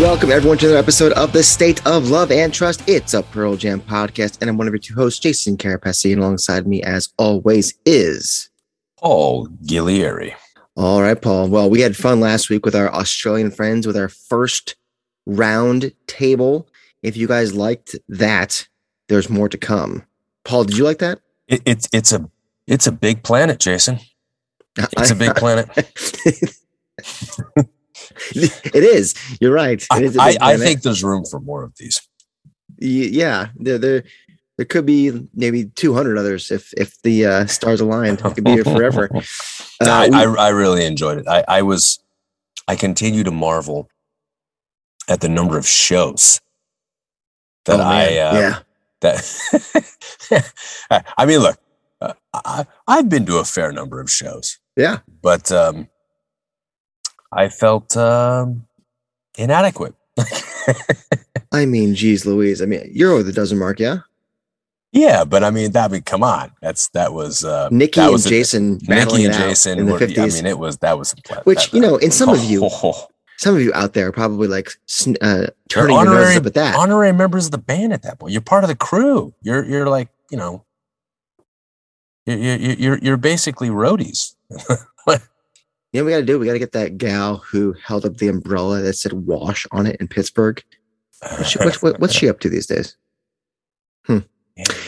Welcome everyone to another episode of the State of Love and Trust. It's a Pearl Jam podcast, and I'm one of your two hosts, Jason Carapesi, and alongside me, as always, is Paul Gillieri. All right, Paul. Well, we had fun last week with our Australian friends with our first round table. If you guys liked that, there's more to come. Paul, did you like that? It, it's it's a it's a big planet, Jason. It's a big planet. it is. You're right. It is a I, big I planet. think there's room for more of these. Yeah, there, there, there could be maybe 200 others if if the uh, stars aligned. It could be here forever. Uh, I, we- I I really enjoyed it. I, I was I continue to marvel at the number of shows that oh, I uh, yeah. that I mean, look, uh, I, I've been to a fair number of shows, Yeah. but um, I felt um, inadequate. I mean, geez, Louise. I mean, you're over the dozen mark, yeah. Yeah, but I mean, that mean, come on, that's that was uh, Nikki that and was a- Jason, Nikki and Jason. in the were- fifties. I mean, it was that was a pla- Which, that- you know, in some of you- Oh, Some of you out there are probably like uh, turning your noses honorary, up at that. honorary members of the band at that point. You're part of the crew. You're you're like you know, you're you're you're, you're basically roadies. You know what we got to do? We got to get that gal who held up the umbrella that said "wash" on it in Pittsburgh. What's she, what, what, what's she up to these days?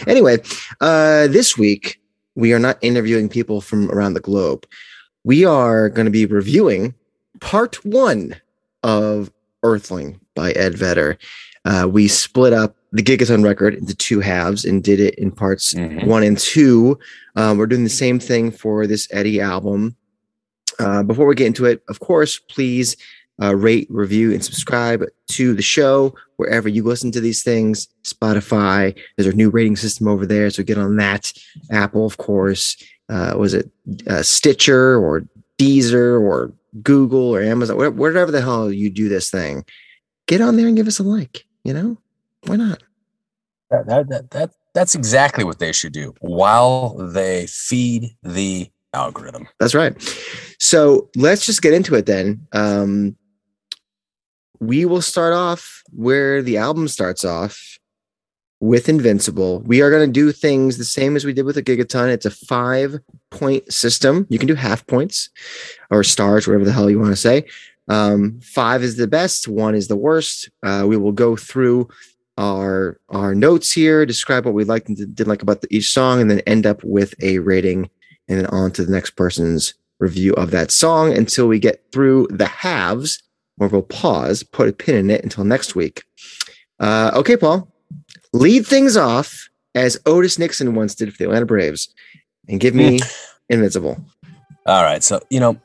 Anyway, uh, this week we are not interviewing people from around the globe. We are going to be reviewing part one of Earthling by Ed Vedder. Uh, we split up the Gigaton record into two halves and did it in parts Mhm. one and two. Um, we're doing the same thing for this Eddie album. Uh, before we get into it, of course, please uh, rate, review, and subscribe to the show wherever you listen to these things. Spotify, there's a new rating system over there, so get on that. Apple, of course, uh, was it uh, Stitcher or Deezer or Google or Amazon, wha- whatever the hell you do this thing. Get on there and give us a like. You know, why not? That, that, that, that, that's exactly what they should do while they feed the algorithm. That's right. So let's just get into it then. Um, we will start off where the album starts off with Invincible. We are going to do things the same as we did with a Gigaton. It's a five point system. You can do half points or stars, whatever the hell you want to say. Um, five is the best, one is the worst. Uh, we will go through our our notes here, describe what we liked and didn't like about the, each song, and then end up with a rating and then on to the next person's review of that song until we get through the halves where we'll pause, put a pin in it until next week. Uh, okay, Paul, lead things off as Otis Nixon once did for the Atlanta Braves and give me Invincible. All right. So, you know,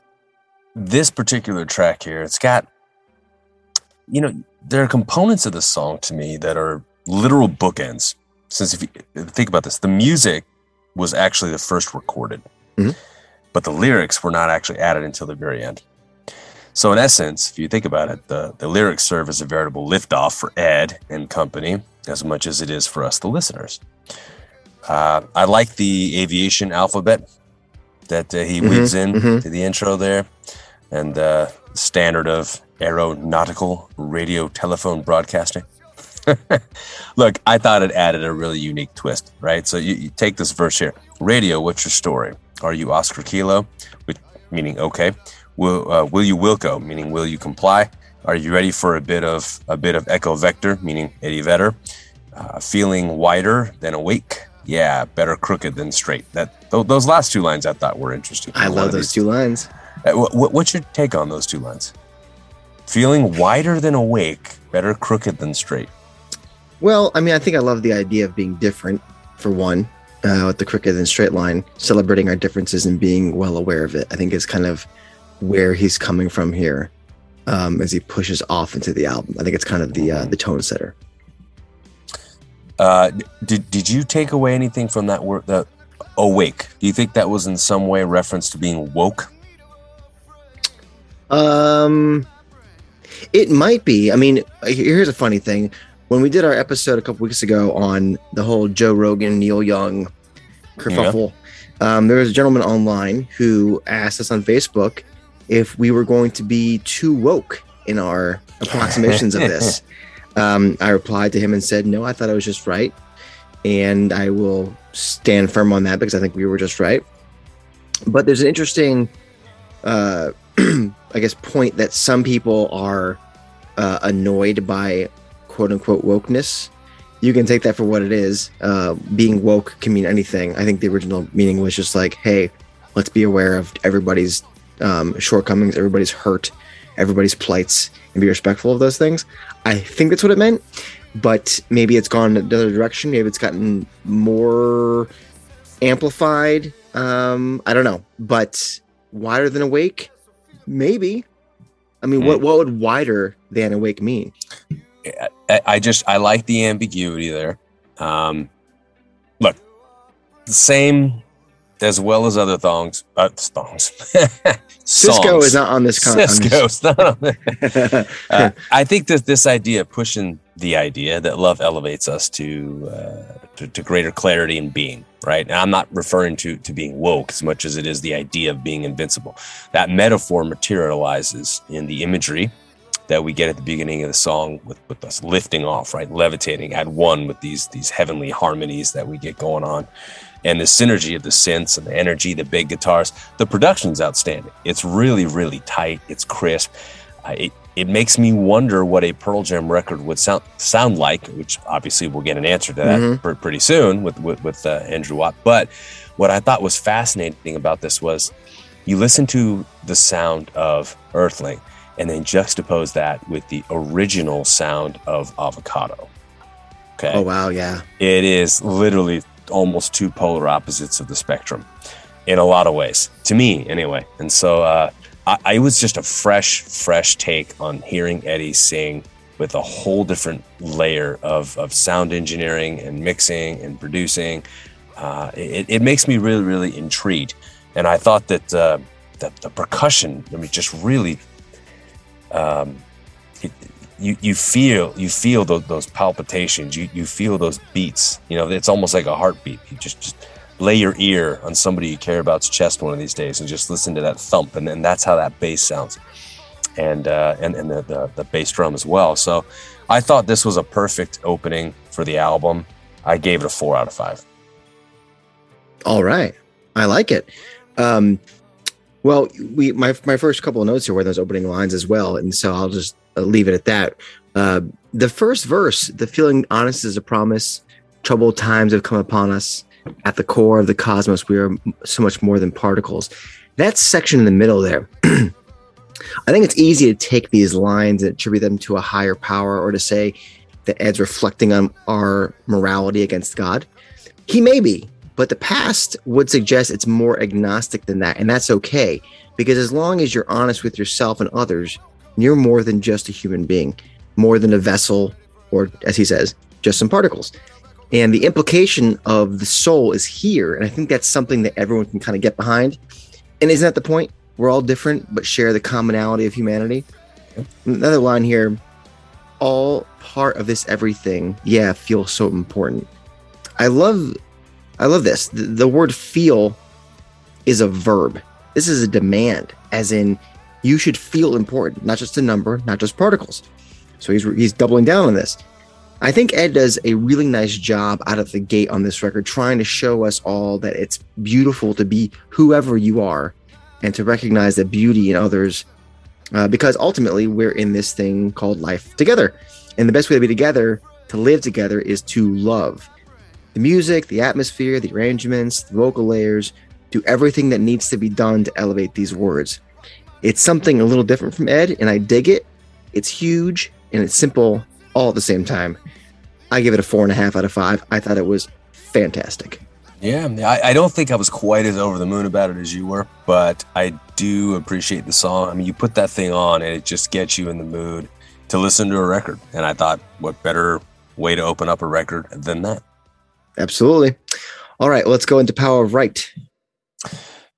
this particular track here, it's got, you know, there are components of the song to me that are literal bookends. Since if you think about this, the music was actually the first recorded, Mhm. but the lyrics were not actually added until the very end. So, in essence, if you think about it, the, the lyrics serve as a veritable liftoff for Ed and company as much as it is for us, the listeners. Uh, I like the aviation alphabet that uh, he Mhm, weaves in mhm. to the intro there, and uh, standard of aeronautical radio telephone broadcasting. Look, I thought it added a really unique twist, right? So you, you take this verse here: Radio, what's your story? Are you Oscar Kilo, which meaning okay? Will uh, Will you Wilco, meaning will you comply? Are you ready for a bit of a bit of Echo Vector, meaning Eddie Vedder? Uh, feeling wider than awake? Yeah, better crooked than straight. That th- those last two lines I thought were interesting. I love those two lines. uh, wh- wh- what's your take on those two lines? Feeling wider than awake, better crooked than straight. Well, I mean, I think I love the idea of being different for one, uh, with the crooked and straight line, celebrating our differences and being well aware of it. I think is kind of where he's coming from here um, as he pushes off into the album. I think it's kind of the uh, the tone setter. Uh, did did you take away anything from that word? The awake. Do you think that was in some way a reference to being woke? Um, it might be. I mean, here's a funny thing. When we did our episode a couple weeks ago on the whole Joe Rogan, Neil Young kerfuffle, yeah. um, there was a gentleman online who asked us on Facebook if we were going to be too woke in our approximations of this. Um, I replied to him and said, no, I thought I was just right. And I will stand firm on that because I think we were just right. But there's an interesting, uh, I guess, point that some people are uh, annoyed by quote unquote wokeness. You can take that for what it is. Uh, being woke can mean anything. I think the original meaning was just like, hey, let's be aware of everybody's um, shortcomings, everybody's hurt, everybody's plights, and be respectful of those things. I think that's what it meant, but maybe it's gone another direction. Maybe it's gotten more amplified. Um, I don't know, but wider than awake, maybe. I mean, mm. what hmm. what would wider than awake mean? I, just I like the ambiguity there. Um, look, the same as well as other thongs. Uh, thongs. Sisqo is not on this. Con- Sisqo's not on this. uh, I think that this idea of pushing the idea that love elevates us to, uh, to, to greater clarity in being. Right, and I'm not referring to to being woke as much as it is the idea of being invincible. That metaphor materializes in the imagery that we get at the beginning of the song with, with us lifting off, right, levitating at one with these these heavenly harmonies that we get going on and the synergy of the synths and the energy, the big guitars. The production's outstanding. It's really, really tight. It's crisp. Uh, it, it makes me wonder what a Pearl Jam record would sound sound like, which obviously we'll get an answer to that mm-hmm. pretty soon with with, with uh, Andrew Watt. But what I thought was fascinating about this was you listen to the sound of Earthling and then juxtapose that with the original sound of Avocado. Okay. Oh wow, yeah. It is literally almost two polar opposites of the spectrum in a lot of ways, to me anyway. And so uh, I, I was just a fresh, fresh take on hearing Eddie sing with a whole different layer of, of sound engineering and mixing and producing. Uh, it, it, makes me really, really intrigued. And I thought that, uh, that the percussion, I mean, just really um, you you feel you feel those, those palpitations. You you feel those beats. You know it's almost like a heartbeat. You just just lay your ear on somebody you care about's chest one of these days and just listen to that thump. And then that's how that bass sounds. And uh, and and the, the, the bass drum as well. So I thought this was a perfect opening for the album. I gave it a four out of five. All right. I like it. Um well, we my my first couple of notes here were those opening lines as well, and so I'll just uh, leave it at that. Uh, the first verse, the feeling honest is a promise. Troubled times have come upon us. At the core of the cosmos, we are so much more than particles. That section in the middle there, I think it's easy to take these lines and attribute them to a higher power, or to say that Ed's reflecting on our morality against God. He may be, but the past would suggest it's more agnostic than that. And that's okay because as long as you're honest with yourself and others, you're more than just a human being, more than a vessel, or as he says, just some particles. And the implication of the soul is here. And I think that's something that everyone can kind of get behind. And isn't that the point? We're all different, but share the commonality of humanity. Another line here all part of this everything, yeah, feels so important. I love I love this. The, the word feel is a verb. This is a demand, as in you should feel important, not just a number, not just particles. So he's he's doubling down on this. I think Ed does a really nice job out of the gate on this record, trying to show us all that it's beautiful to be whoever you are, and to recognize the beauty in others, uh, because ultimately we're in this thing called life together, and the best way to be together, to live together, is to love the music, the atmosphere, the arrangements, the vocal layers, do everything that needs to be done to elevate these words. It's something a little different from Ed, and I dig it. It's huge and it's simple all at the same time. I give it a four and a half out of five. I thought it was fantastic. Yeah, I, I, don't think I was quite as over the moon about it as you were, but I do appreciate the song. I mean, you put that thing on and it just gets you in the mood to listen to a record. And I thought, what better way to open up a record than that. Absolutely. All right, let's go into Power of Right.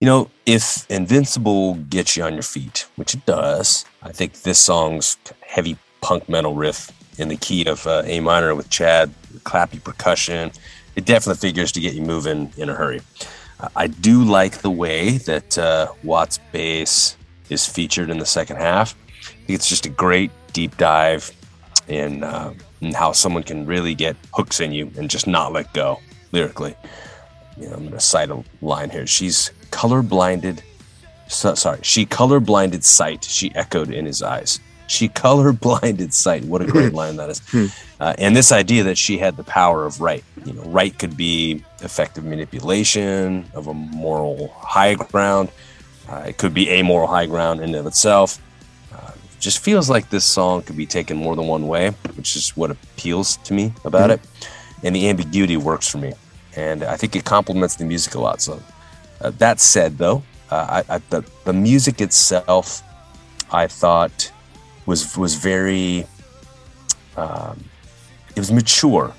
You know, if Invincible gets you on your feet, which it does, I think this song's heavy punk metal riff in the key of uh, A minor with Chad, clappy percussion, it definitely figures to get you moving in a hurry. I do like the way that uh, Watt's bass is featured in the second half. I think it's just a great deep dive in, uh, in how someone can really get hooks in you and just not let go lyrically. You know, I'm going to cite a line here. She's color blinded. So, sorry, she color blinded sight. She echoed in his eyes. She color blinded sight. What a great line that is. Hmm. Uh, and this idea that she had the power of right. You know, right could be effective manipulation of a moral high ground. Uh, it could be a moral high ground in and of itself. Just feels like this song could be taken more than one way, which is what appeals to me about it. And the ambiguity works for me. And I think it complements the music a lot. So, uh, that said, though, uh, I, I, the, the music itself, I thought was was very um, it was mature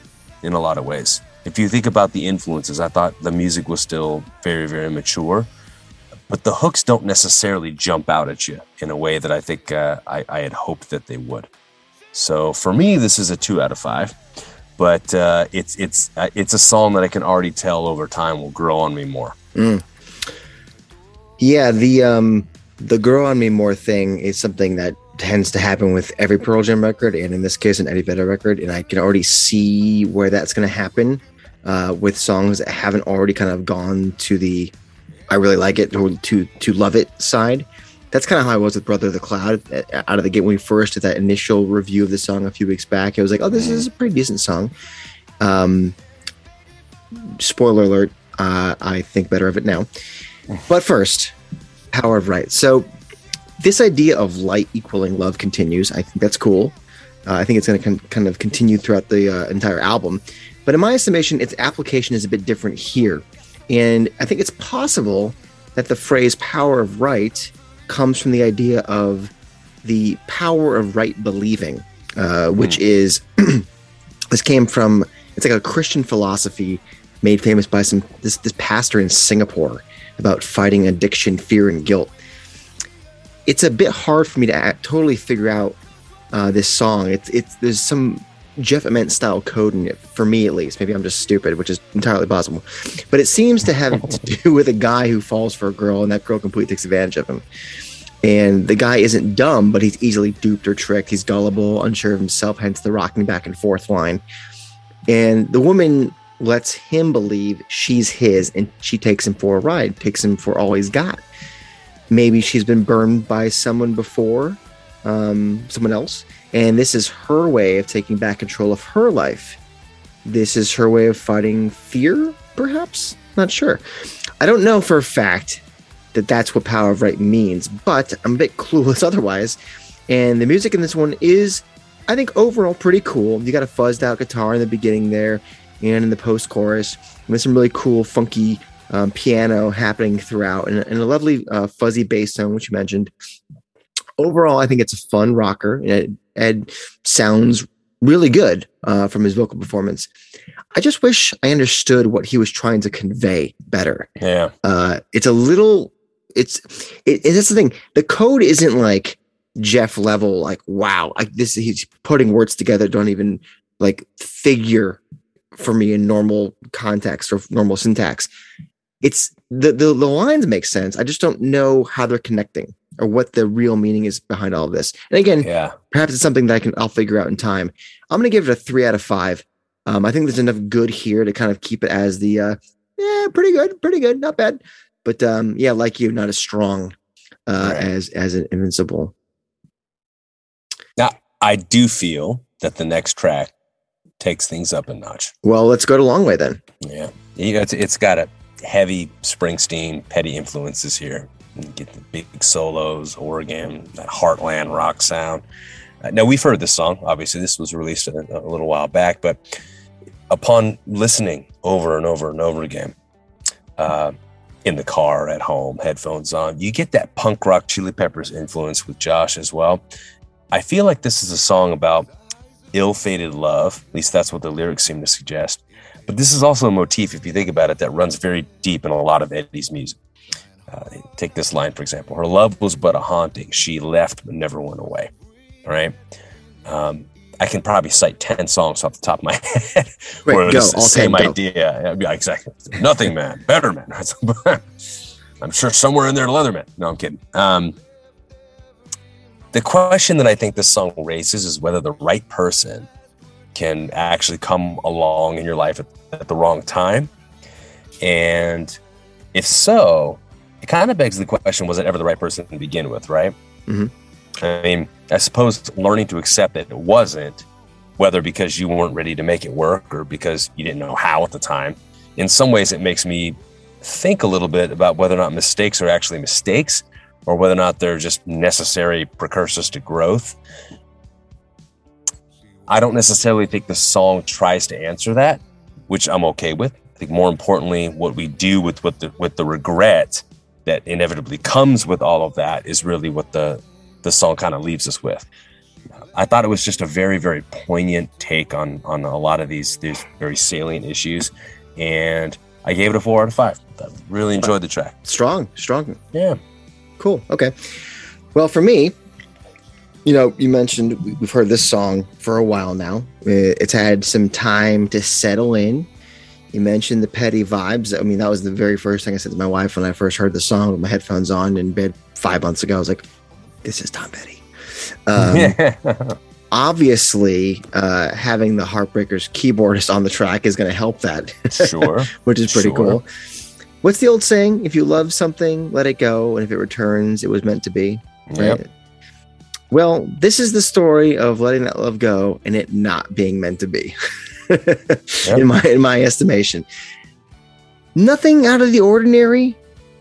in a lot of ways. If you think about the influences, I thought the music was still very very mature, but the hooks don't necessarily jump out at you in a way that I think uh, I, I, had hoped that they would. So for me, this is a two out of five. But uh, it's it's uh, it's a song that I can already tell over time will grow on me more. Mm. Yeah, the um the grow on me more thing is something that tends to happen with every Pearl Jam record, and in this case, an Eddie Vedder record. And I can already see where that's going to happen uh, with songs that haven't already kind of gone to the I really like it or to to love it side. That's kind of how I was with Brother of the Cloud uh, out of the gate when we first did that initial review of the song a few weeks back. It was like, oh, this is a pretty decent song. Um, spoiler alert, uh, I think better of it now. But first, Power of Right. So this idea of light equaling love continues. I think that's cool. Uh, I think it's going to con- kind of continue throughout the uh, entire album. But in my estimation, its application is a bit different here. And I think it's possible that the phrase power of right comes from the idea of the power of right believing, uh, which mm. is this came from it's like a Christian philosophy made famous by some this this pastor in Singapore about fighting addiction, fear, and guilt it's a bit hard for me to act, totally figure out uh, this song. It's it's there's some Jeff Ament style code in it for me at least. Maybe I'm just stupid, which is entirely possible. But it seems to have to do with a guy who falls for a girl and that girl completely takes advantage of him. And the guy isn't dumb, but he's easily duped or tricked. He's gullible, unsure of himself, hence the rocking back and forth line. And the woman lets him believe she's his and she takes him for a ride, takes him for all he's got maybe she's been burned by someone before, um, someone else, and this is her way of taking back control of her life. This is her way of fighting fear, perhaps? Not sure. I don't know for a fact that that's what Power of Right means, but I'm a bit clueless otherwise. And the music in this one is, I think, overall pretty cool. You got a fuzzed out guitar in the beginning there and in the post chorus, with some really cool, funky um, piano happening throughout and, and a lovely uh, fuzzy bass tone, which you mentioned. Overall, I think it's a fun rocker. Ed, Ed sounds really good uh, from his vocal performance. I just wish I understood what he was trying to convey better. Yeah. Uh, it's a little, it's, it, it, that's the thing. The code isn't like Jeff level, like, wow, like this, he's putting words together, don't even like figure for me in normal context or normal syntax it's the, the the lines make sense. I just don't know how they're connecting or what the real meaning is behind all of this. And again, yeah, perhaps it's something that I can I'll figure out in time. I'm gonna give it a three out of five. Um, I think there's enough good here to kind of keep it as the uh, yeah, pretty good, pretty good, not bad. But um, yeah, like you, not as strong uh, right. as as an Invincible. Now, I do feel that the next track takes things up a notch. Well, let's go to Long Way then. Yeah, you know, it's, it's got a heavy Springsteen Petty influences here. You get the big solos, organ, that heartland rock sound. Uh, now we've heard this song. Obviously, this was released a, a, little while back, but upon listening over and over and over again, uh, in the car, at home, headphones on, you get that punk rock Chili Peppers influence with Josh as well. I feel like this is a song about ill-fated love. At least that's what the lyrics seem to suggest. But this is also a motif, if you think about it, that runs very deep in a lot of Eddie's music. Uh, take this line, for example Her love was but a haunting. She left but never went away. All right. Um, I can probably cite 10 songs off the top of my head Wait, where go. it's the same 10, go. idea. Yeah, exactly. Nothing man, better man. I'm sure somewhere in there, Leatherman. No, I'm kidding. Um, the question that I think this song raises is whether the right person can actually come along in your life at, at the wrong time. And if so, it kind of begs the question was it ever the right person to begin with, right? Mhm. I mean, I suppose learning to accept that it wasn't, whether because you weren't ready to make it work or because you didn't know how at the time, in some ways it makes me think a little bit about whether or not mistakes are actually mistakes or whether or not they're just necessary precursors to growth. I don't necessarily think the song tries to answer that, which I'm okay with. I think more importantly, what we do with with the with the regret that inevitably comes with all of that is really what the the song kind of leaves us with. I thought it was just a very very poignant take on on a lot of these these very salient issues, and I gave it a four out of five. I really enjoyed the track. Strong, strong. Yeah. Cool. Okay. Well, for me, you know, you mentioned we- we've heard this song for a while now. It's had some time to settle in. You mentioned the Petty vibes. I mean, that was the very first thing I said to my wife when I first heard the song with my headphones on in bed five months ago. I was like, "This is Tom Petty." Um, obviously, uh, having the Heartbreakers keyboardist on the track is going to help that, sure. which is pretty Sure. cool. What's the old saying? If you love something, let it go, and if it returns, it was meant to be. Yep. Right? Well, this is the story of letting that love go and it not being meant to be. In my in my estimation. Nothing out of the ordinary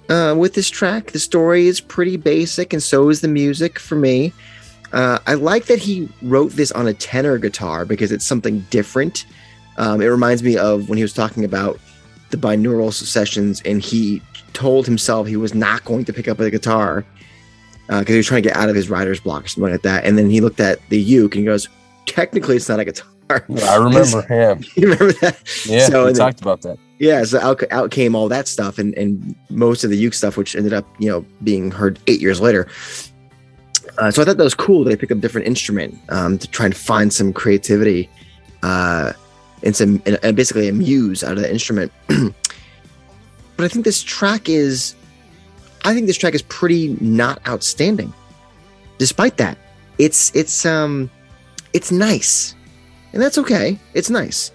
uh, with this track. The story is pretty basic, and so is the music for me. Uh, I like that he wrote this on a tenor guitar because it's something different. Um, it reminds me of when he was talking about the binaural sessions, and he told himself he was not going to pick up a guitar because he was trying to get out of his writer's block or something like that. And then he looked at the uke and he goes, "Technically, it's not a guitar." I remember him. you remember that? Yeah, So, we then- talked about that. Yeah, so out, out came all that stuff and, and most of the uke stuff, which ended up, you know, being heard eight years later. Uh, so I thought that was cool that I picked up a different instrument um, to try and find some creativity uh, and some and, and basically a muse out of the instrument. but I think this track is, I think this track is pretty not outstanding. Despite that, it's it's um, it's nice, and that's okay. It's nice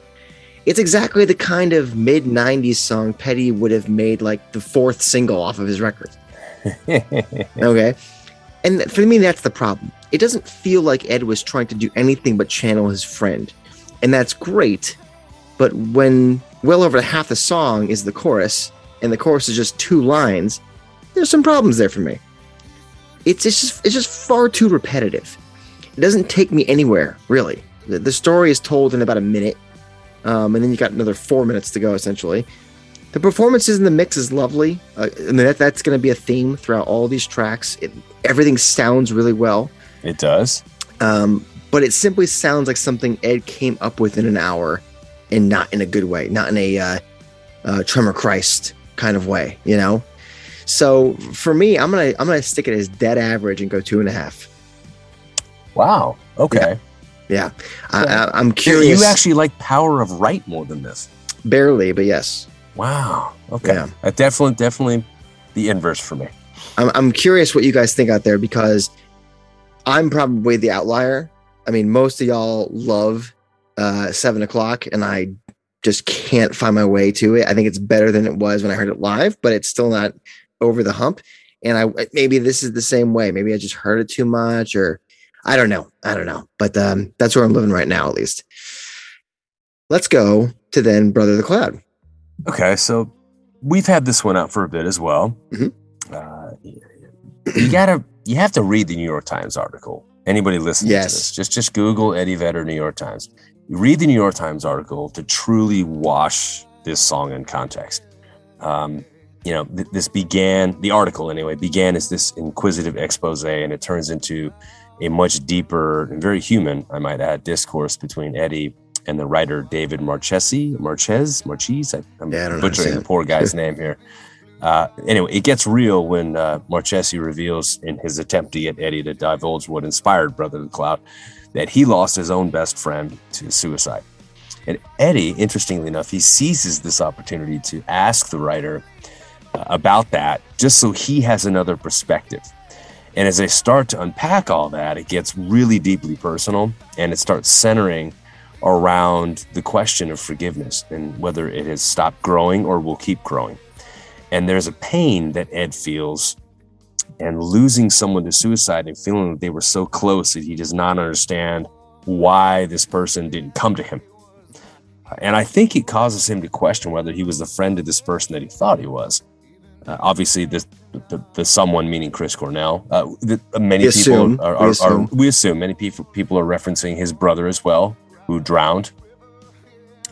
it's exactly the kind of mid 90s song Petty would have made like the fourth single off of his record. Okay. And for me, that's the problem. It doesn't feel like Ed was trying to do anything but channel his friend. And that's great. But when well over half the song is the chorus, and the chorus is just two lines, there's some problems there for me. It's, it's just it's just far too repetitive. It doesn't take me anywhere, really. The, the story is told in about a minute um, and then you got another four minutes to go essentially. The performances in the mix is lovely. Uh, mean, that, that's going to be a theme throughout all these tracks. It, everything sounds really well, it does. um, but it simply sounds like something Ed came up with in an hour, and not in a good way, not in a uh, uh, Tremor Christ kind of way, you know. So for me, I'm gonna I'm gonna stick it as dead average and go two and a half. Wow. Okay. Yeah, I, I, I'm curious. You actually like Power of Right more than this. barely, but yes. Wow. Okay. Yeah. Uh, definitely, definitely the inverse for me. I'm, I'm curious what you guys think out there because I'm probably the outlier. I mean, most of y'all love uh, seven o'clock, and I just can't find my way to it. I think it's better than it was when I heard it live, but it's still not over the hump. And I maybe this is the same way. Maybe I just heard it too much, or I don't know. I don't know. But um, that's where I'm living right now, at least. Let's go to then Brother the Cloud. Okay. So we've had this one out for a bit as well. Mhm. Uh, you gotta, you have to read the New York Times article. Anybody listening Yes. to this, just just Google Eddie Vedder New York Times. You read the New York Times article to truly wash this song in context. Um, you know, th- this began the article anyway began as this inquisitive expose, and it turns into a much deeper and very human, I might add, discourse between Eddie and the writer David Marchesi, Marchez, Marchese. I, am yeah, butchering the poor guy's name here. Uh, anyway, it gets real when uh, Marchesi reveals in his attempt to get Eddie to divulge what inspired Brother the Cloud that he lost his own best friend to suicide. And Eddie, interestingly enough, he seizes this opportunity to ask the writer uh, about that just so he has another perspective. And as they start to unpack all that, it gets really deeply personal and it starts centering around the question of forgiveness and whether it has stopped growing or will keep growing. And there's a pain that Ed feels and losing someone to suicide and feeling that they were so close that he does not understand why this person didn't come to him. And I think it causes him to question whether he was the friend of this person that he thought he was. Uh, obviously, this the, the, someone meaning Chris Cornell. Uh, the, uh, many we people assume, are, are, we assume. Are, we assume many people people are referencing his brother as well, who drowned.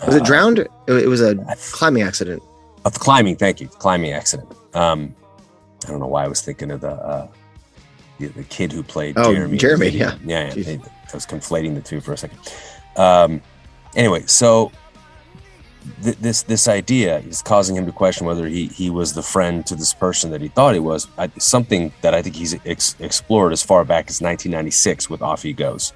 Was it uh, drowned? It was a climbing accident. A climbing, thank you, climbing accident. Um, I don't know why I was thinking of the uh, the, the, kid who played oh, Jeremy. Jeremy, yeah, yeah. yeah I was conflating the two for a second. Um, anyway, so th- this this idea is causing him to question whether he he was the friend to this person that he thought he was. I, something that I think he's ex- explored as far back as 1996 with Off He Goes.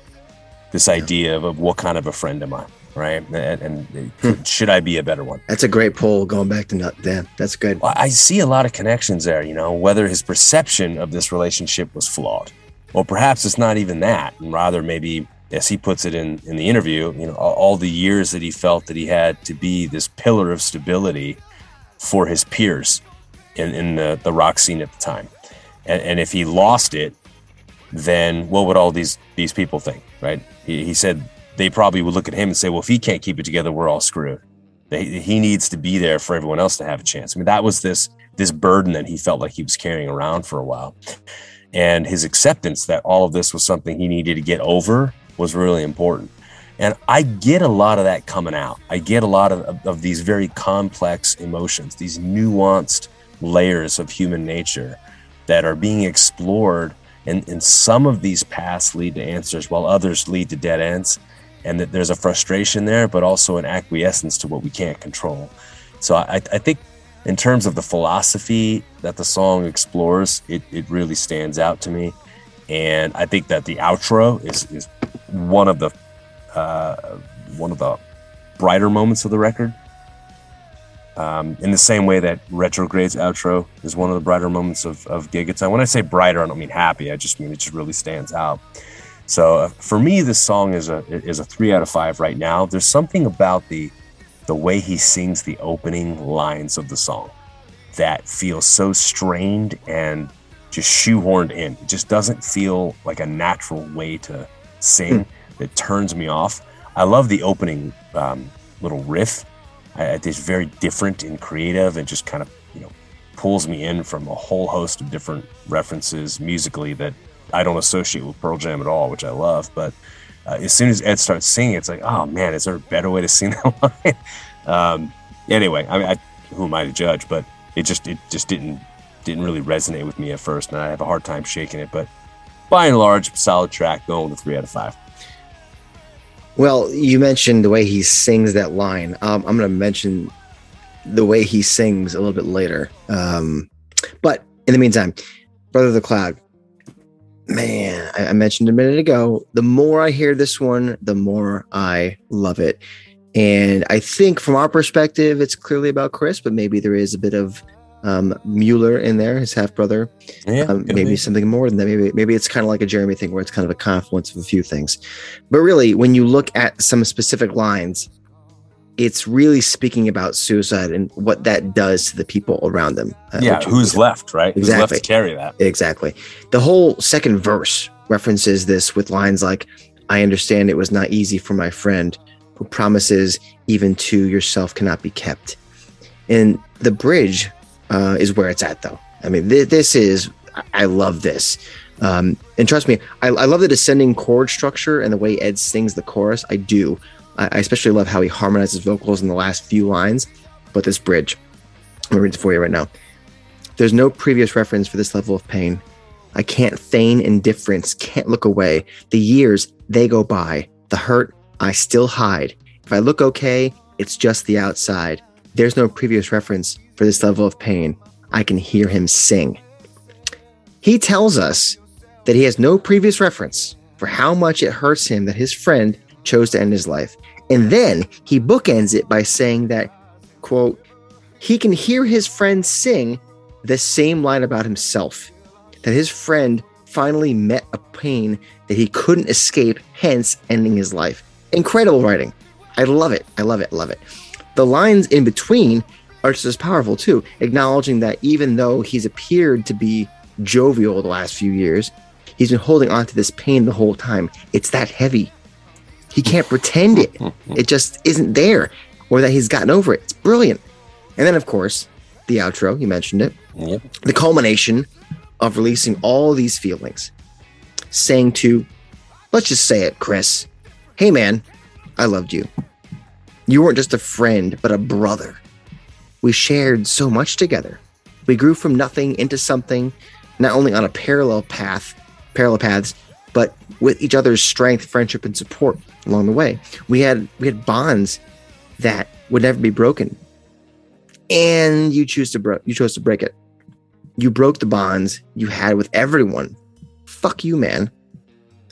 This idea of, of what kind of a friend am I? right? And, and hmm. should I be a better one? That's a great poll going back to Nut Dan. That's good. Well, I see a lot of connections there, you know, whether his perception of this relationship was flawed. Or perhaps it's not even that, and rather maybe as he puts it in, in the interview, you know, all the years that he felt that he had to be this pillar of stability for his peers in, in the, the rock scene at the time. And, and if he lost it, then what would all these these people think, right? He, he said they probably would look at him and say, well, if he can't keep it together, we're all screwed. They, he needs to be there for everyone else to have a chance. I mean, that was this this burden that he felt like he was carrying around for a while. And his acceptance that all of this was something he needed to get over was really important. And I get a lot of that coming out. I get a lot of, of, of these very complex emotions, these nuanced layers of human nature that are being explored. And, and some of these paths lead to answers while others lead to dead ends and that there's a frustration there, but also an acquiescence to what we can't control. So I, I think in terms of the philosophy that the song explores, it, it really stands out to me. And I think that the outro is, is one of the uh, one of the brighter moments of the record. Um, in the same way that Retrograde's outro is one of the brighter moments of, of Gigaton. When I say brighter, I don't mean happy. I just mean it just really stands out. So uh, for me, this song is a is a three out of five right now. There's something about the the way he sings the opening lines of the song that feels so strained and just shoehorned in. It just doesn't feel like a natural way to sing. It turns me off. I love the opening um, little riff. I, it's very different and creative, and just kind of you know pulls me in from a whole host of different references musically that I don't associate with Pearl Jam at all, which I love. But uh, as soon as Ed starts singing, it's like, oh man, is there a better way to sing that line? um, anyway, I mean, I, who am I to judge? But it just it just didn't didn't really resonate with me at first, and I have a hard time shaking it. But by and large, solid track, going with three out of five. Well, you mentioned the way he sings that line. Um, I'm going to mention the way he sings a little bit later. Um, but in the meantime, Brother of the Cloud, man, I, I mentioned a minute ago, the more I hear this one, the more I love it. And I think from our perspective, it's clearly about Chris, but maybe there is a bit of um, Mueller in there, his half brother. Yeah, um, maybe be. something more than that. Maybe maybe it's kind of like a Jeremy thing where it's kind of a confluence of a few things. But really, when you look at some specific lines, it's really speaking about suicide and what that does to the people around them. Uh, yeah, who's left, right? Exactly. Who's left to carry that? Exactly. The whole second verse references this with lines like, I understand it was not easy for my friend who promises even to yourself cannot be kept. And the bridge uh, is where it's at, though. I mean, th- this is, I love this. Um, and trust me, I, I love the descending chord structure and the way Ed sings the chorus. I do. I especially love how he harmonizes vocals in the last few lines. But this bridge, I'm gonna read it for you right now. There's no previous reference for this level of pain. I can't feign indifference, can't look away. The years, they go by. The hurt, I still hide. If I look okay, it's just the outside. There's no previous reference for this level of pain. I can hear him sing. He tells us that he has no previous reference for how much it hurts him that his friend chose to end his life. And then he bookends it by saying that, quote, he can hear his friend sing the same line about himself that his friend finally met a pain that he couldn't escape, hence ending his life. Incredible writing. I love it. I love it. Love it. The lines in between are just as powerful too, acknowledging that even though he's appeared to be jovial the last few years, he's been holding on to this pain the whole time. It's that heavy. He can't pretend it. It just isn't there, or that he's gotten over it. It's brilliant. And then, of course, the outro, you mentioned it. Yep. The culmination of releasing all these feelings, saying to, let's just say it, Chris, hey man, I loved you. You weren't just a friend, but a brother. We shared so much together. We grew from nothing into something, not only on a parallel path, parallel paths, but with each other's strength, friendship, and support along the way. We had we had bonds that would never be broken. And you choose to bro- you chose to break it. You broke the bonds you had with everyone. Fuck you, man.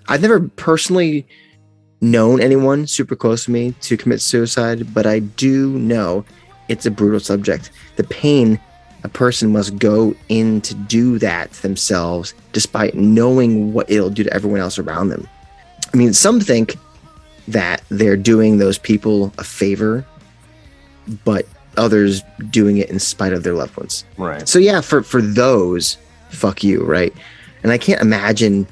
I've never personally known anyone super close to me to commit suicide, but I do know it's a brutal subject. The pain a person must go in to do that themselves, despite knowing what it'll do to everyone else around them. I mean, some think that they're doing those people a favor, but others doing it in spite of their loved ones. Right. So yeah, for for those, fuck you, right? And I can't imagine,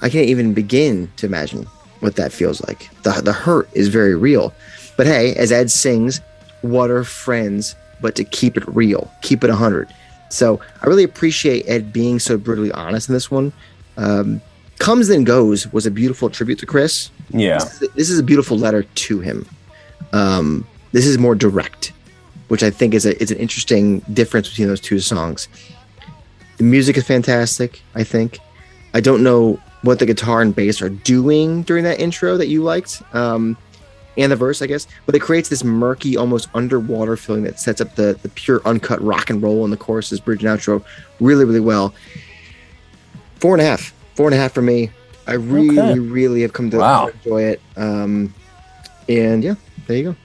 I can't even begin to imagine what that feels like. The the hurt is very real. But hey, as Ed sings, what are friends but to keep it real, keep it 100. So I really appreciate Ed being so brutally honest in this one. Um, Comes Then Goes was a beautiful tribute to Chris. Yeah. This is, this is a beautiful letter to him. Um, this is more direct, which I think is a is an interesting difference between those two songs. The music is fantastic. I think. I don't know what the guitar and bass are doing during that intro that you liked, um, and the verse, I guess, but it creates this murky, almost underwater feeling that sets up the the pure uncut rock and roll in the choruses, bridge and outro, really, really well. Four and a half, four and a half for me. I really, Okay. really have come to Wow. enjoy it. Um, and yeah, there you go.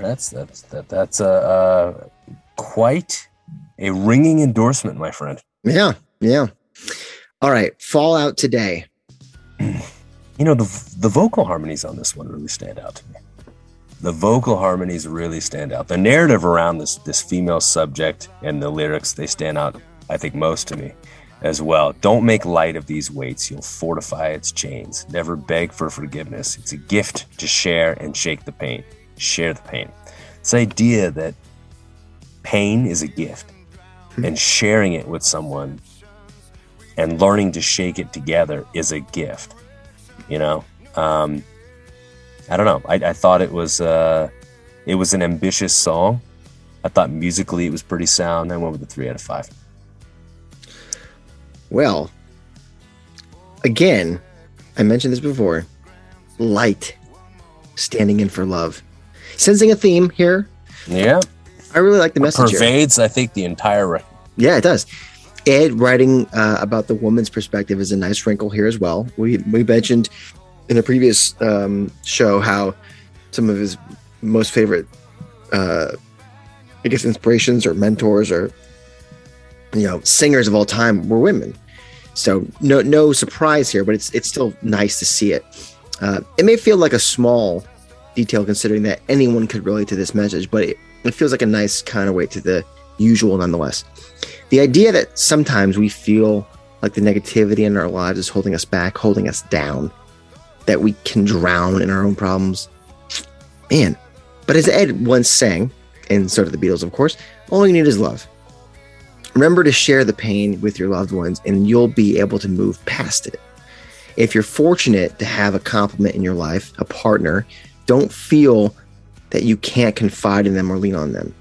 That's that's that that's a uh, quite a ringing endorsement, my friend. Yeah, yeah. All right, Fallout today. You know the the vocal harmonies on this one really stand out to me. The vocal harmonies really stand out. The narrative around this this female subject and the lyrics they stand out. I think most to me as well. Don't make light of these weights. You'll fortify its chains. Never beg for forgiveness. It's a gift to share and shake the pain. Share the pain. This idea that pain is a gift hmm. and sharing it with someone and learning to shake it together is a gift you know um i don't know i, I thought it was uh it was an ambitious song i thought musically it was pretty sound i went with a three out of five Well, again, I mentioned this before. Light, standing in for love, sensing a theme here. yeah I really like the message here. pervades i think the entire record Yeah, it does. Ed writing uh, about the woman's perspective is a nice wrinkle here as well. We we mentioned in the previous um, show how some of his most favorite, uh, I guess, inspirations or mentors or you know singers of all time were women. So no no surprise here, but it's it's still nice to see it. Uh, it may feel like a small detail considering that anyone could relate to this message, but it, it feels like a nice counterweight to the usual nonetheless. The idea that sometimes we feel like the negativity in our lives is holding us back, holding us down, that we can drown in our own problems. Man. But as Ed once sang, and so did the Beatles, of course, all you need is love. Remember to share the pain with your loved ones, and you'll be able to move past it. If you're fortunate to have a complement in your life, a partner, don't feel that you can't confide in them or lean on them.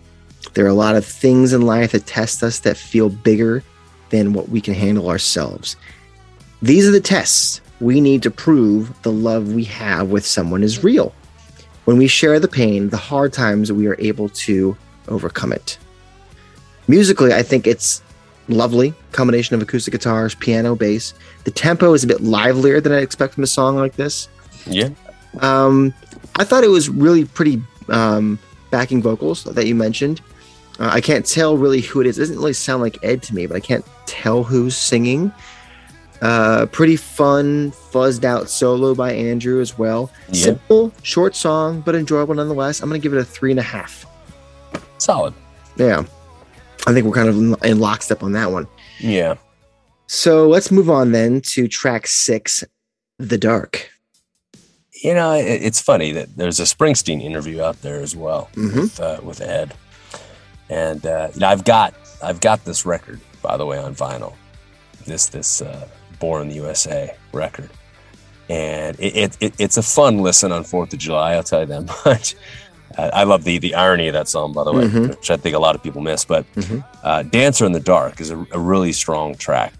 There are a lot of things in life that test us that feel bigger than what we can handle ourselves. These are the tests we need to prove the love we have with someone is real. When we share the pain, the hard times, we are able to overcome it. Musically, I think it's lovely combination of acoustic guitars, piano, bass. The tempo is a bit livelier than I expect from a song like this. Yeah. Um, I thought it was really pretty um, backing vocals that you mentioned. Uh, I can't tell really who it is. It doesn't really sound like Ed to me, but I can't tell who's singing. Uh, pretty fun, fuzzed out solo by Andrew as well. Yeah. Simple, short song, but enjoyable nonetheless. I'm going to give it a three and a half. Solid. Yeah. I think we're kind of in- lockstep on that one. Yeah. So let's move on then to track six, The Dark. You know, it's funny that there's a Springsteen interview out there as well Mhm. with uh, with Ed, and uh, you know, I've got I've got this record by the way on vinyl, this this uh, Born in the USA record, and it, it, it it's a fun listen on Fourth of July. I'll tell you that much. Uh, I love the the irony of that song, by the way, Mhm. which I think a lot of people miss. But Mhm. uh, "Dancer in the Dark" is a, a really strong track,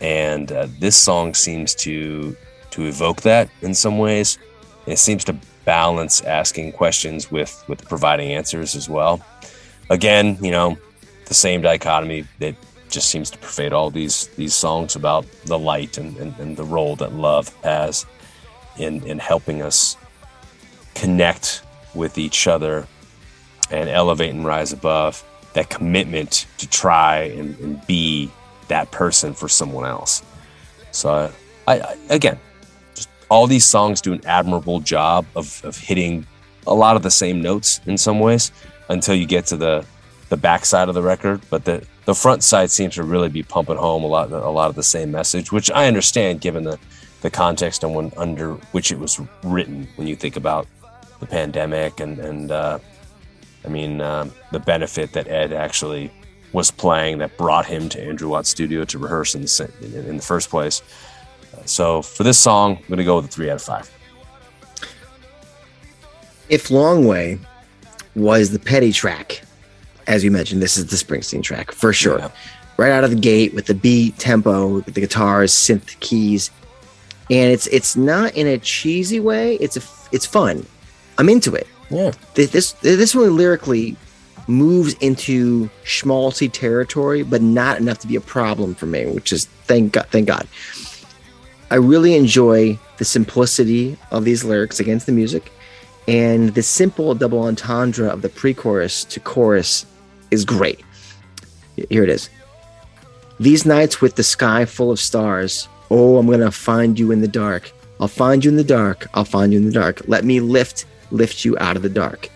and uh, this song seems to to evoke that in some ways. It seems to balance asking questions with with providing answers as well. Again, you know, the same dichotomy that just seems to pervade all these these songs about the light and, and, and the role that love has in in helping us connect with each other and elevate and rise above that commitment to try and, and be that person for someone else. So I, I again just all these songs do an admirable job of, of hitting a lot of the same notes in some ways until you get to the the back side of the record but the the front side seems to really be pumping home a lot a lot of the same message which i understand given the the context and when under which it was written when you think about the pandemic and and uh, I mean um, the benefit that Ed actually was playing that brought him to Andrew Watt's studio to rehearse in the in, the first place. So for this song, I'm gonna go with a three out of five. If Long Way was the Petty track, as you mentioned, this is the Springsteen track for sure. Yeah. Right out of the gate with the beat, tempo, the guitars, synth keys, and it's it's not in a cheesy way. It's a it's fun. I'm into it. Yeah, Th- This this one lyrically moves into schmaltzy territory, but not enough to be a problem for me. Which is thank God. Thank God. I really enjoy the simplicity of these lyrics against the music, and the simple double entendre of the pre-chorus to chorus is great. Here it is. These nights with the sky full of stars. Oh, I'm gonna find you in the dark. I'll find you in the dark. I'll find you in the dark. Let me lift, lift you out of the dark.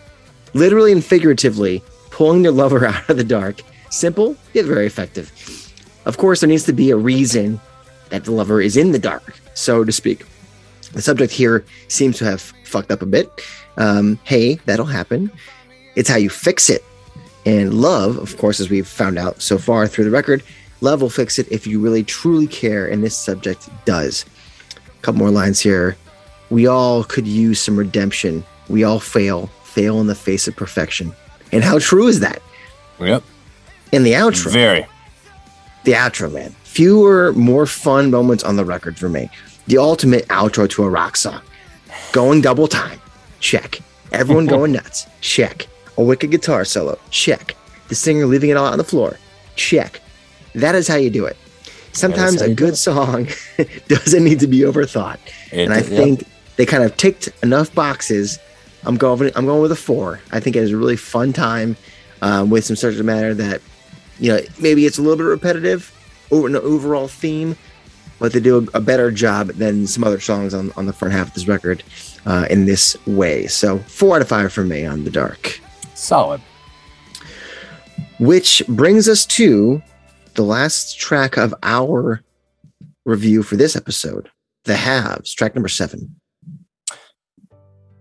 Literally and figuratively, pulling their lover out of the dark. Simple, yet very effective. Of course, there needs to be a reason that the lover is in the dark, so to speak. The subject here seems to have fucked up a bit. Um, hey, that'll happen. It's how you fix it. And love, of course, as we've found out so far through the record, love will fix it if you really truly care, and this subject does. A couple more lines here. We all could use some redemption. We all fail, fail in the face of perfection. And how true is that? yep, In the outro, very. the outro, man. Fewer, more fun moments on the record for me. The ultimate outro to a rock song. Going double time. Check. Everyone going nuts. Check. A wicked guitar solo. Check. The singer leaving it all on the floor. Check. That is how you do it. Sometimes a do good song doesn't need to be overthought. It- and I think they kind of ticked enough boxes. I'm going. I'm going with a four. I think it is a really fun time um, with some subject matter that, you know, maybe it's a little bit repetitive over an overall theme, but they do a, a better job than some other songs on, on the front half of this record uh, in this way. So four out of five for me on the dark. solid. Which brings us to the last track of our review for this episode, The Haves, track number seven.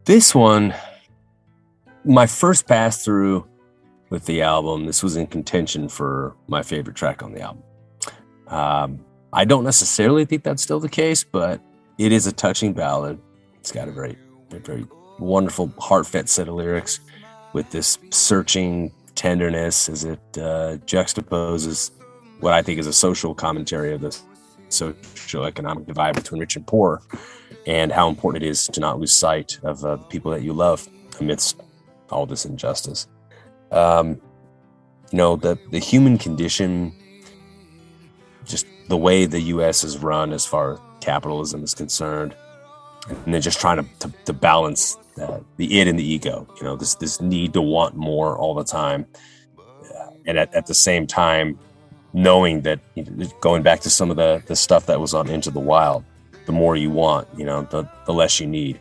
This one, my first pass through with the album, this was in contention for my favorite track on the album. Um, I don't necessarily think that's still the case, but it is a touching ballad. It's got a very, very, very wonderful, heartfelt set of lyrics with this searching tenderness as it uh, juxtaposes what I think is a social commentary of the social economic divide between rich and poor, and how important it is to not lose sight of uh, the people that you love amidst all this injustice. Um, you know, the the human condition, just the way the U.S. is run as far as capitalism is concerned, and then just trying to to, to balance uh, the id and the ego. You know, this this need to want more all the time, and at, at the same time, knowing that going back to some of the the stuff that was on Into the Wild, the more you want, you know, the the less you need.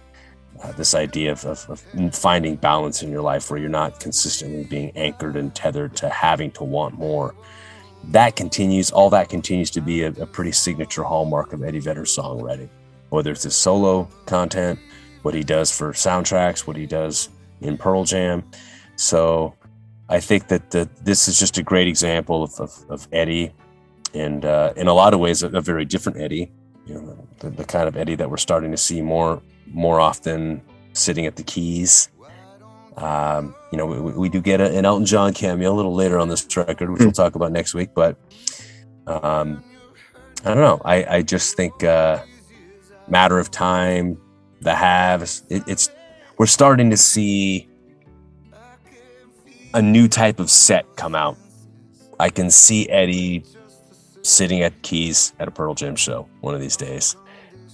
Uh, this idea of, of, of, finding balance in your life where you're not consistently being anchored and tethered to having to want more. That continues, all that continues to be a, a pretty signature hallmark of Eddie Vedder's songwriting, whether it's his solo content, what he does for soundtracks, what he does in Pearl Jam. So I think that the, this is just a great example of, of, of Eddie, and uh, in a lot of ways, a, a very different Eddie. You know, the, the, kind of Eddie that we're starting to see more more often sitting at the keys. Um, you know, we, we do get a, an Elton John cameo a little later on this record, which mm. we'll talk about next week. But um, I don't know. I, I just think uh, matter of time, the haves. It, it's we're starting to see a new type of set come out. I can see Eddie sitting at keys at a Pearl Jam show one of these days,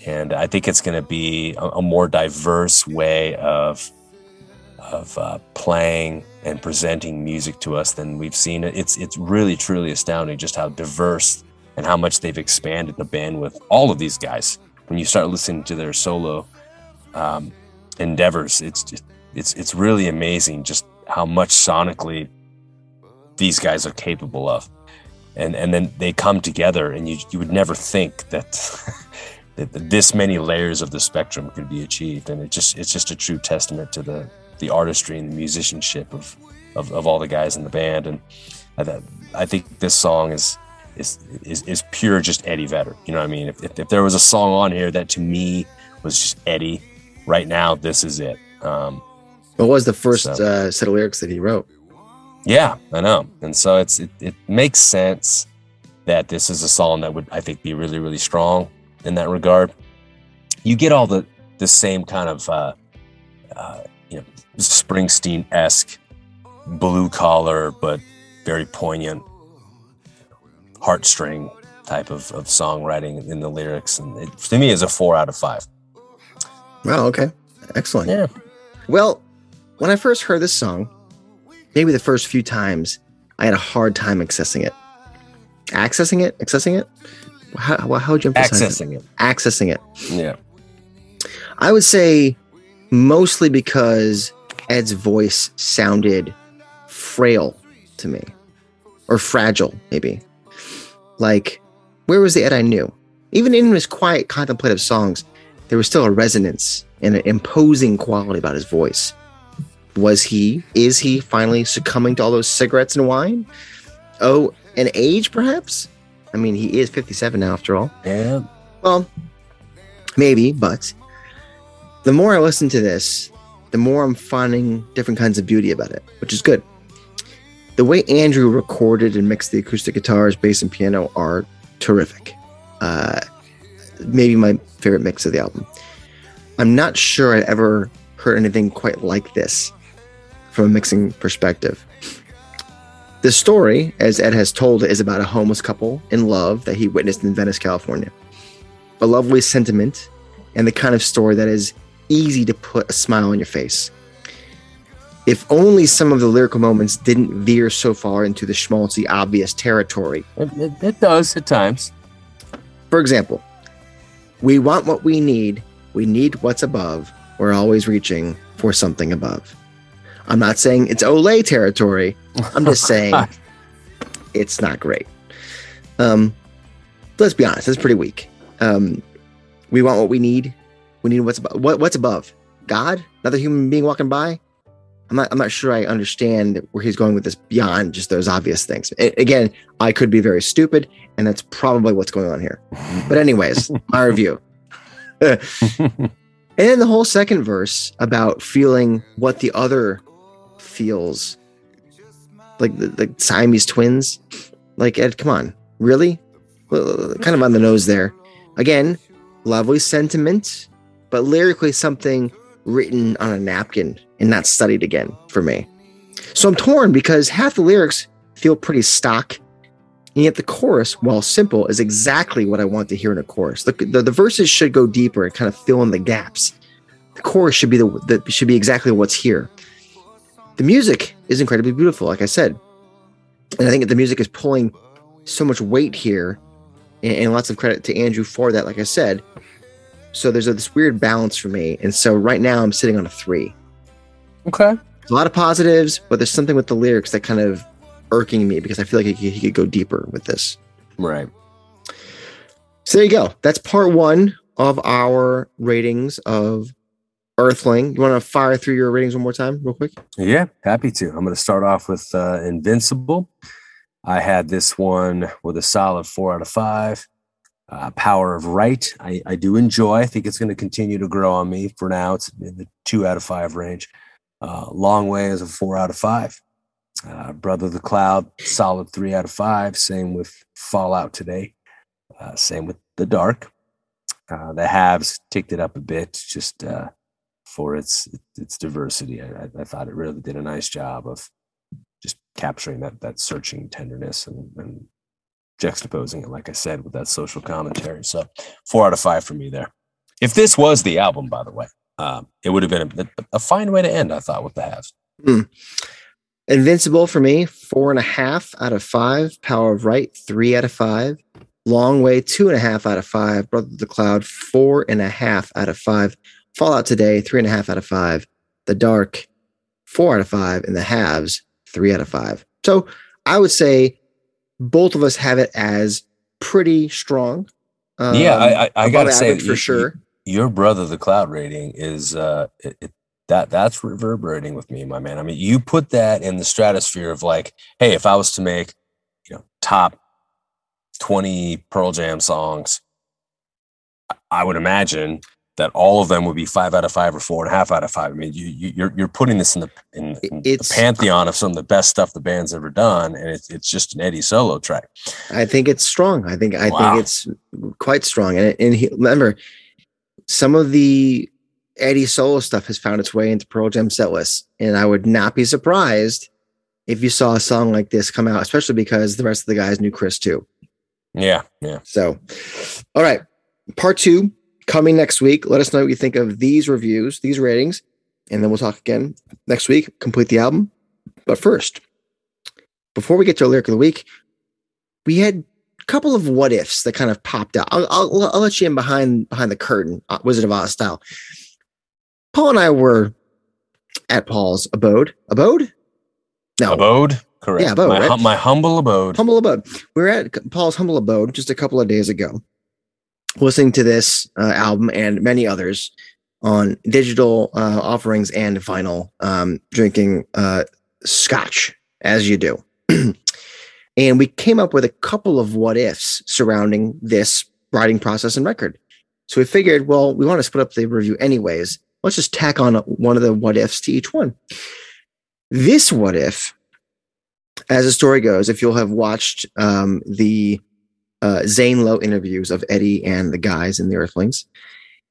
and I think it's going to be a, a, more diverse way of of uh, playing and presenting music to us than we've seen. It's it's really truly astounding just how diverse and how much they've expanded the band with all of these guys. When you start listening to their solo um, endeavors. It's just, it's it's really amazing just how much sonically these guys are capable of, and and then they come together, and you you would never think that. that this many layers of the spectrum could be achieved and it just it's just a true testament to the the artistry and the musicianship of of, of all the guys in the band and I, I think this song is is, is is pure just Eddie Vedder. You know what I mean? If, if, if, there was a song on here that to me was just Eddie, right now this is it. Um, what was the first so, uh, set of lyrics that he wrote? Yeah, I know, and so it's it, it makes sense that this is a song that would I think be really really strong in that regard. You get all the the same kind of uh, uh, you know Springsteen esque blue collar, but very poignant heartstring type of, of songwriting in the lyrics, and it, to me is a four out of five. Wow. Okay. Excellent. Yeah. Well, when I first heard this song, maybe the first few times, I had a hard time accessing it. Accessing it? Accessing it? How, how would you emphasize Accessing it? it? Accessing it. Yeah. I would say mostly because Ed's voice sounded frail to me or fragile, maybe. Like, where was the Ed I knew? Even in his quiet, contemplative songs, there was still a resonance and an imposing quality about his voice. Was he, is he finally succumbing to all those cigarettes and wine? Oh, an age perhaps? I mean, he is 57 now, after all. Yeah. Well, maybe, but the more I listen to this, the more I'm finding different kinds of beauty about it, which is good. The way Andrew recorded and mixed the acoustic guitars, bass, and piano are terrific. Uh, maybe my favorite mix of the album. I'm not sure I ever heard anything quite like this from a mixing perspective. The story, as Ed has told, is about a homeless couple in love that he witnessed in Venice, California. A lovely sentiment and the kind of story that is easy to put a smile on your face. If only some of the lyrical moments didn't veer so far into the schmaltzy, obvious territory. It, it, it does at times. For example, we want what we need. We need what's above. We're always reaching for something above. I'm not saying it's Olay territory. I'm just saying it's not great. Um, let's be honest, it's pretty weak. Um, we want what we need. We need what's above. What, what's above? God? Another human being walking by? I'm not. I'm not sure I understand where he's going with this beyond just those obvious things. A- again, I could be very stupid, and that's probably what's going on here. But anyways, my review. and then the whole second verse about feeling what the other feels, like the, the Siamese twins. Like Ed, come on, Really? Well, kind of on the nose there. Again, lovely sentiment, but lyrically something written on a napkin and not studied again for me. So I'm torn because half the lyrics feel pretty stock, and yet the chorus, while simple, is exactly what I want to hear in a chorus. The, the, the verses should go deeper and kind of fill in the gaps. The chorus should be the, the should be exactly what's here. The music is incredibly beautiful, like I said, and I think that the music is pulling so much weight here, and, and lots of credit to Andrew for that. Like I said, so there's a, this weird balance for me, and so right now I'm sitting on a three. Okay. There's a lot of positives, but there's something with the lyrics that kind of irking me because I feel like he could, he could go deeper with this. Right. So there you go. That's part one of our ratings of Earthling. You want to fire through your ratings one more time, real quick? Yeah, happy to. I'm going to start off with uh, Invincible. I had this one with a solid four out of five. Uh, Power of Right, I, I do enjoy. I think it's going to continue to grow on me. For now, it's in the two out of five range. Uh, Long Way is a four out of five. Uh, Brother the Cloud, solid three out of five. Same with Fallout today. Uh, same with The Dark. Uh, the Haves ticked it up a bit just uh, for its its diversity. I, I thought it really did a nice job of just capturing that that searching tenderness and, and juxtaposing it, like I said, with that social commentary. So four out of five for me there. If this was the album, by the way, um, it would have been a, a, fine way to end, I thought, with the Haves. Mm. Invincible for me, four and a half out of five. Power of Right, three out of five. Long Way, two and a half out of five. Brother of the Cloud, four and a half out of five. Fallout Today, three and a half out of five. The Dark, four out of five. And The Haves, three out of five. So I would say both of us have it as pretty strong. Um, yeah, I, I, I gotta say for you, sure. Your brother, the cloud rating is uh, it, it, that that's reverberating with me, my man. I mean, you put that in the stratosphere of like, hey, if I was to make, you know, top twenty Pearl Jam songs, I would imagine that all of them would be five out of five or four and a half out of five. I mean, you, you're, you're putting this in the in, in the pantheon of some of the best stuff the band's ever done, and it's it's just an Eddie solo track. I think it's strong. I think I wow. think it's quite strong, and and he, remember some of the Eddie solo stuff has found its way into Pearl Jam set lists, and I would not be surprised if you saw a song like this come out, especially because the rest of the guys knew Chris too. Yeah, yeah. So, all right, part two coming next week. Let us know what you think of these reviews, these ratings, and then we'll talk again next week. Complete the album. But first, before we get to a lyric of the week, we had a couple of what ifs that kind of popped out. I'll, I'll, I'll let you in behind behind the curtain, uh, Wizard of Oz style. Paul and I were at Paul's abode. Abode? No. Abode? Correct. Yeah, abode. My, right? my humble abode. Humble abode. We were at Paul's humble abode just a couple of days ago listening to this uh, album and many others on digital uh, offerings and vinyl, um, drinking uh, scotch as you do. and we came up with a couple of what ifs surrounding this writing process and record. So we figured, well, we want to split up the review anyways. Let's just tack on one of the what ifs to each one. This what if, as the story goes, if you'll have watched um, the uh, Zane Lowe interviews of Eddie and the guys in the Earthlings,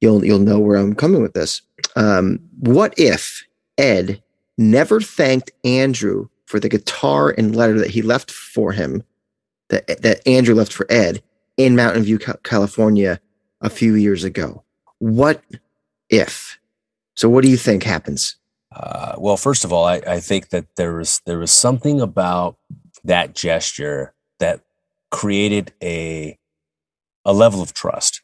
you'll you'll know where I'm coming with this. Um, what if Ed never thanked Andrew for the guitar and letter that he left for him, that that Andrew left for Ed in Mountain View, California, a few years ago? What if? So, what do you think happens? Uh, well, first of all, I, I think that there was there was something about that gesture that created a a level of trust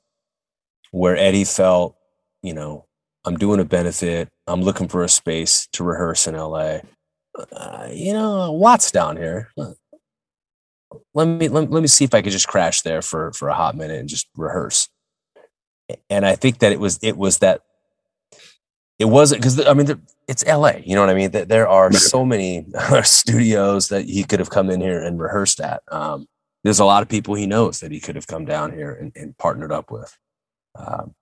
where Eddie felt, you know, I'm doing a benefit. I'm looking for a space to rehearse in LA. Uh, you know, Watts down here. Let me let, let me see if I could just crash there for for a hot minute and just rehearse. And I think that it was it was that it wasn't because I mean it's LA. You know what I mean? There are so many studios that he could have come in here and rehearsed at. Um, there's a lot of people he knows that he could have come down here and, and partnered up with. Um,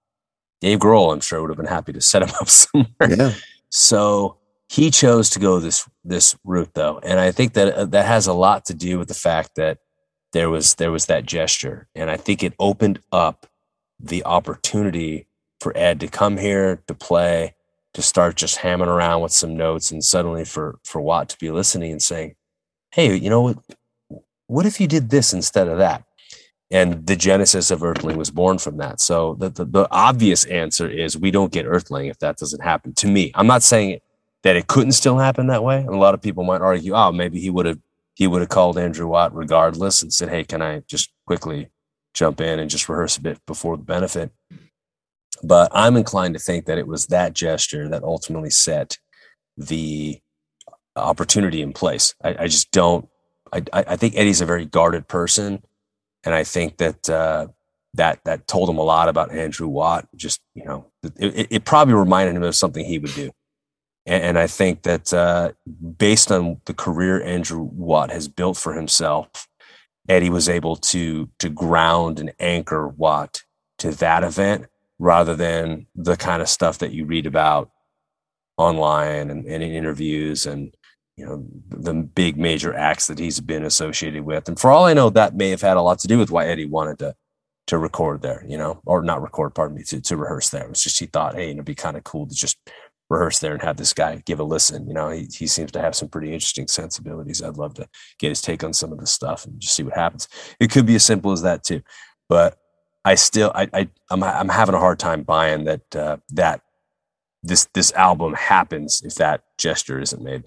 Dave Grohl, I'm sure, would have been happy to set him up somewhere. Yeah. So he chose to go this this route, though, and I think that uh, that has a lot to do with the fact that there was there was that gesture, and I think it opened up the opportunity for Ed to come here to play, to start just hammering around with some notes, and suddenly for for Watt to be listening and saying, "Hey, you know what? What if you did this instead of that?" And the genesis of Earthling was born from that. So the, the, the obvious answer is we don't get Earthling if that doesn't happen. To me, I'm not saying that it couldn't still happen that way. And a lot of people might argue, oh, maybe he would have he would have called Andrew Watt regardless and said, "Hey, can I just quickly jump in and just rehearse a bit before the benefit?" But I'm inclined to think that it was that gesture that ultimately set the opportunity in place. I, I just don't. I, I think Eddie's a very guarded person, and I think that uh, that that told him a lot about Andrew Watt. Just you know, it, it probably reminded him of something he would do. And, and I think that uh, based on the career Andrew Watt has built for himself, Eddie was able to to ground and anchor Watt to that event rather than the kind of stuff that you read about online and, and in interviews and you know the big major acts that he's been associated with and for all i know that may have had a lot to do with why eddie wanted to to record there you know or not record pardon me to, to rehearse there it was just he thought hey it'd be kind of cool to just rehearse there and have this guy give a listen. You know, he, he seems to have some pretty interesting sensibilities. I'd love to get his take on some of this stuff and just see what happens. It could be as simple as that too, but I still, I, I I'm, I'm having a hard time buying that, uh, that this, this album happens if that gesture isn't made.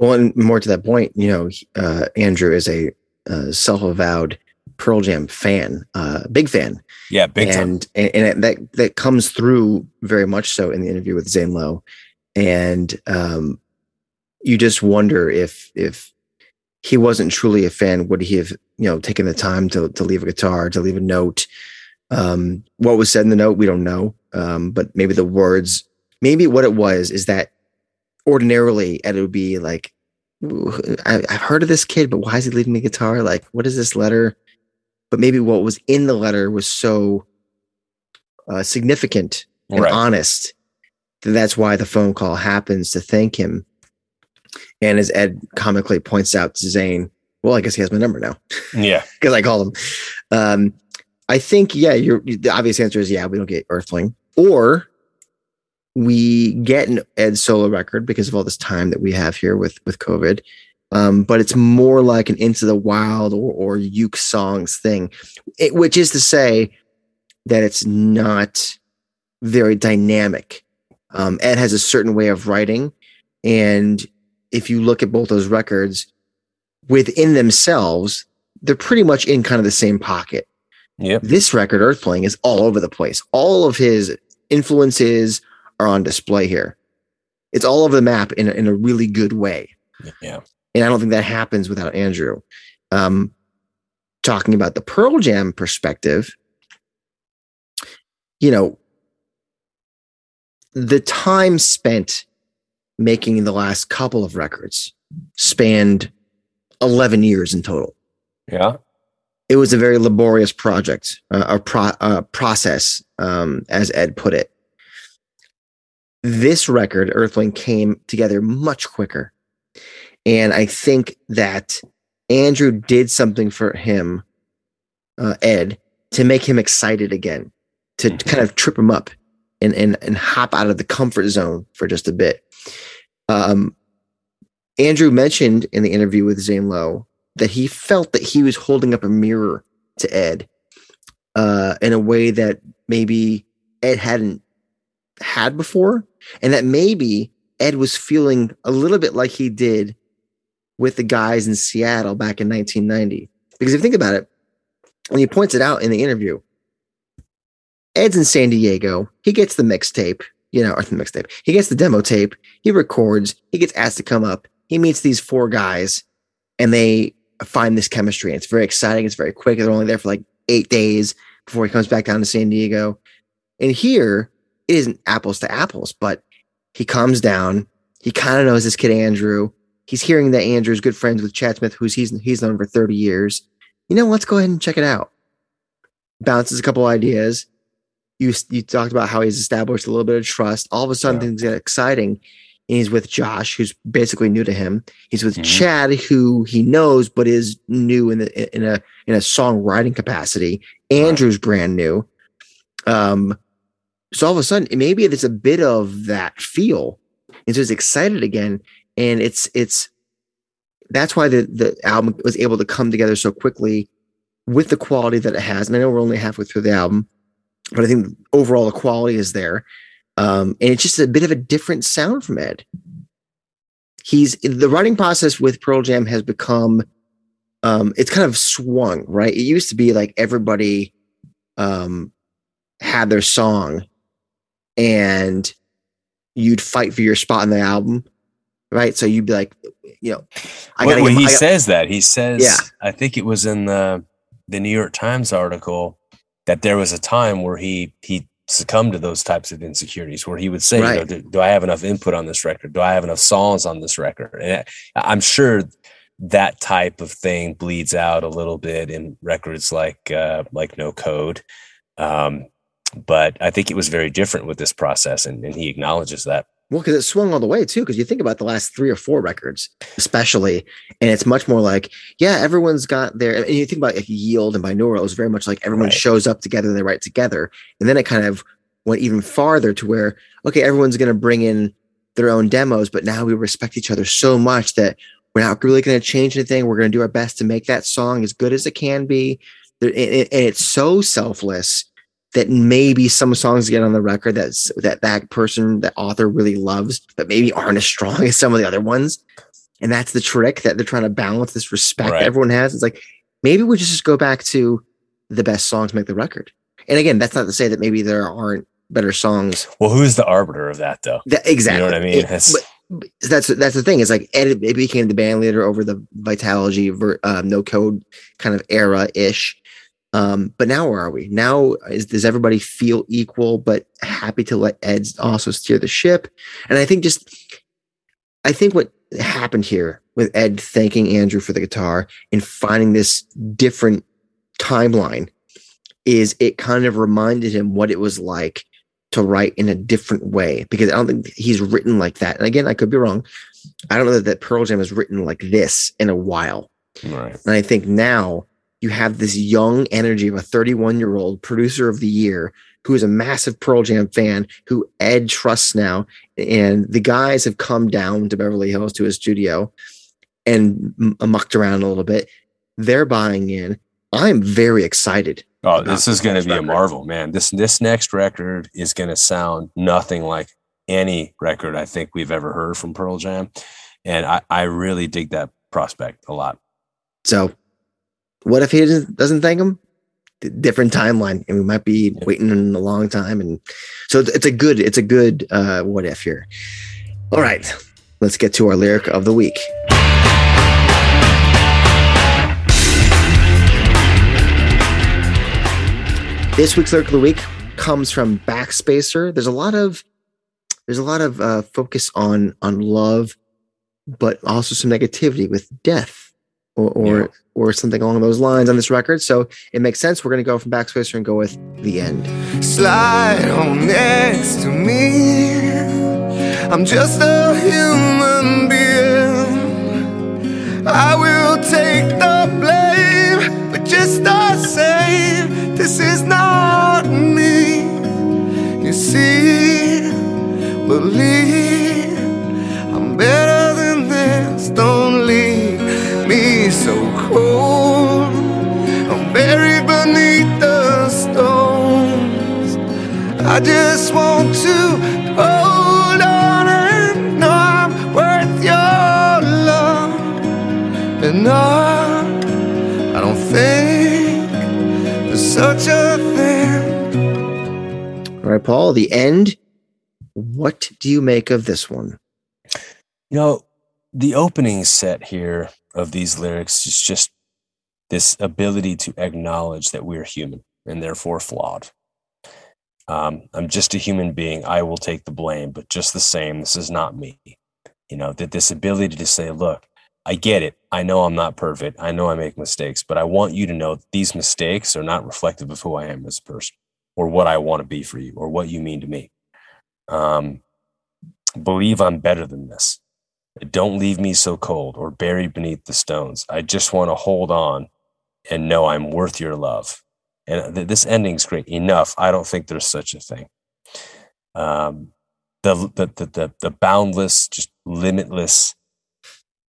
Well, and more to that point, you know, uh, Andrew is a uh, self-avowed Pearl Jam fan, uh, big fan. Yeah, big and, and, and that that comes through very much so in the interview with Zane Lowe, and um, you just wonder if if he wasn't truly a fan, would he have you know taken the time to to leave a guitar, to leave a note? Um, what was said in the note, we don't know, um, but maybe the words, maybe what it was is that ordinarily it would be like I, have heard of this kid, but why is he leaving me guitar? Like, what is this letter? but maybe what was in the letter was so uh, significant and right. honest that that's why the phone call happens to thank him. And as Ed comically points out to Zane, well, I guess he has my number now. Yeah, because I called him. Um, I think yeah, you're the obvious answer is yeah, we don't get Earthling, or we get an Ed solo record because of all this time that we have here with with COVID, um, but it's more like an Into the Wild or, or Uke Songs thing, it, which is to say that it's not very dynamic. Um, Ed has a certain way of writing, and if you look at both those records within themselves, they're pretty much in kind of the same pocket. Yep. This record, Earthling, is all over the place. All of his influences are on display here. It's all over the map in a, in a really good way. Yeah. And I don't think that happens without Andrew. Um, talking about the Pearl Jam perspective, you know, the time spent making the last couple of records spanned 11 years in total. Yeah. It was a very laborious project, uh, a pro- uh, process, um, as Ed put it. This record, Earthling, came together much quicker. And I think that Andrew did something for him, uh, Ed, to make him excited again, to, mm-hmm. kind of trip him up and, and, and hop out of the comfort zone for just a bit. Um, Andrew mentioned in the interview with Zane Lowe that he felt that he was holding up a mirror to Ed uh, in a way that maybe Ed hadn't had before, and that maybe Ed was feeling a little bit like he did with the guys in Seattle back in 1990. Because if you think about it, and he points it out in the interview, Ed's in San Diego. He gets the mixtape, you know, or the mixtape. He gets the demo tape. He records. He gets asked to come up. He meets these four guys, and they find this chemistry. And it's very exciting. It's very quick. They're only there for like eight days before he comes back down to San Diego. And here, it isn't apples to apples, but he comes down. He kind of knows this kid Andrew he's hearing that Andrew's good friends with Chad Smith, who's he's he's known for 30 years. You know, let's go ahead and check it out. Bounces a couple ideas. You you talked about how he's established a little bit of trust. All of a sudden, yeah. things get exciting, and he's with Josh, who's basically new to him. He's with Mhm. Chad, who he knows but is new in the in a in a songwriting capacity. Andrew's brand new. Um, so all of a sudden, maybe there's a bit of that feel, and so he's excited again, and it's it's that's why the the album was able to come together so quickly with the quality that it has. And I know we're only halfway through the album, but I think overall the quality is there. Um, and it's just a bit of a different sound from Ed. He's the writing process with Pearl Jam has become um, it's kind of swung, right? It used to be like everybody um had their song and you'd fight for your spot in the album, right? So you'd be like, you know, I when gotta when he I says that, he says, Yeah. I think it was in the the New York Times article that there was a time where he he succumbed to those types of insecurities, where he would say, you know, do, do I have enough input on this record? Do I have enough songs on this record? And I- I'm sure that type of thing bleeds out a little bit in records like uh, like No Code. Um, but I think it was very different with this process, and, and he acknowledges that. Well, because it swung all the way too. Because you think about the last three or four records, especially, and it's much more like, yeah, everyone's got their. And you think about like Yield and Binaural, it was very much like everyone Right. shows up together and they write together, and then it kind of went even farther to where, okay, everyone's going to bring in their own demos, but now we respect each other so much that we're not really going to change anything. We're going to do our best to make that song as good as it can be, There- and and- and it's so selfless that maybe some songs get on the record that's that that person that author really loves but maybe aren't as strong as some of the other ones and that's the trick that they're trying to balance this respect Right. that everyone has it's like maybe we just go back to the best songs make the record and again that's not to say that maybe there aren't better songs Well, who's the arbiter of that, though? that exactly You know what I mean? It- but- but that's that's the thing is like Ed it became the band leader over the Vitalogy ver, um, no code kind of era ish. Um, but now where are we? Now is does everybody feel equal but happy to let Ed also steer the ship? And I think just I think what happened here with Ed thanking Andrew for the guitar and finding this different timeline is it kind of reminded him what it was like to write in a different way because I don't think he's written like that. And again, I could be wrong. I don't know that, that Pearl Jam has written like this in a while. Right. And I think now you have this young energy of a 31 year old producer of the year who is a massive Pearl Jam fan who Ed trusts now. And the guys have come down to Beverly Hills to his studio and m- uh, mucked around a little bit. They're buying in. I'm very excited. Oh, this is going to be a marvel, man. This this next record is going to sound nothing like any record I think we've ever heard from Pearl Jam, and I I really dig that prospect a lot. So, what if he doesn't, thank him? Different timeline, and we might be waiting a long time. And so it's- it's a good, it's a good uh, what if here. All right, let's get to our lyric of the week. This week's lyric of the week comes from Backspacer. There's a lot of there's a lot of uh, focus on on love, but also some negativity with death or or, Yeah. or something along those lines on this record. So it makes sense. We're going to go from Backspacer and go with the end. Slide on next to me. I'm just a human being. I will take the blame, but just the same, this is not me. You see, believe me so cold. I'm buried beneath the stones. I just want to hold on and know I'm worth your love. And no, I don't think there's such a thing. All right, Paul, the end. What do you make of this one? You know, the opening set here of these lyrics is just this ability to acknowledge that we're human and therefore flawed. Um, I'm just a human being. I will take the blame, but just the same, this is not me. You know, that this ability to say, look, I get it. I know I'm not perfect. I know I make mistakes, but I want you to know these mistakes are not reflective of who I am as a person or what I want to be for you or what you mean to me. Um, Believe I'm better than this. Don't leave me so cold or buried beneath the stones. I just want to hold on and know I'm worth your love. And th- this ending's great enough. I don't think there's such a thing. Um, the, the, the, the, the boundless, just limitless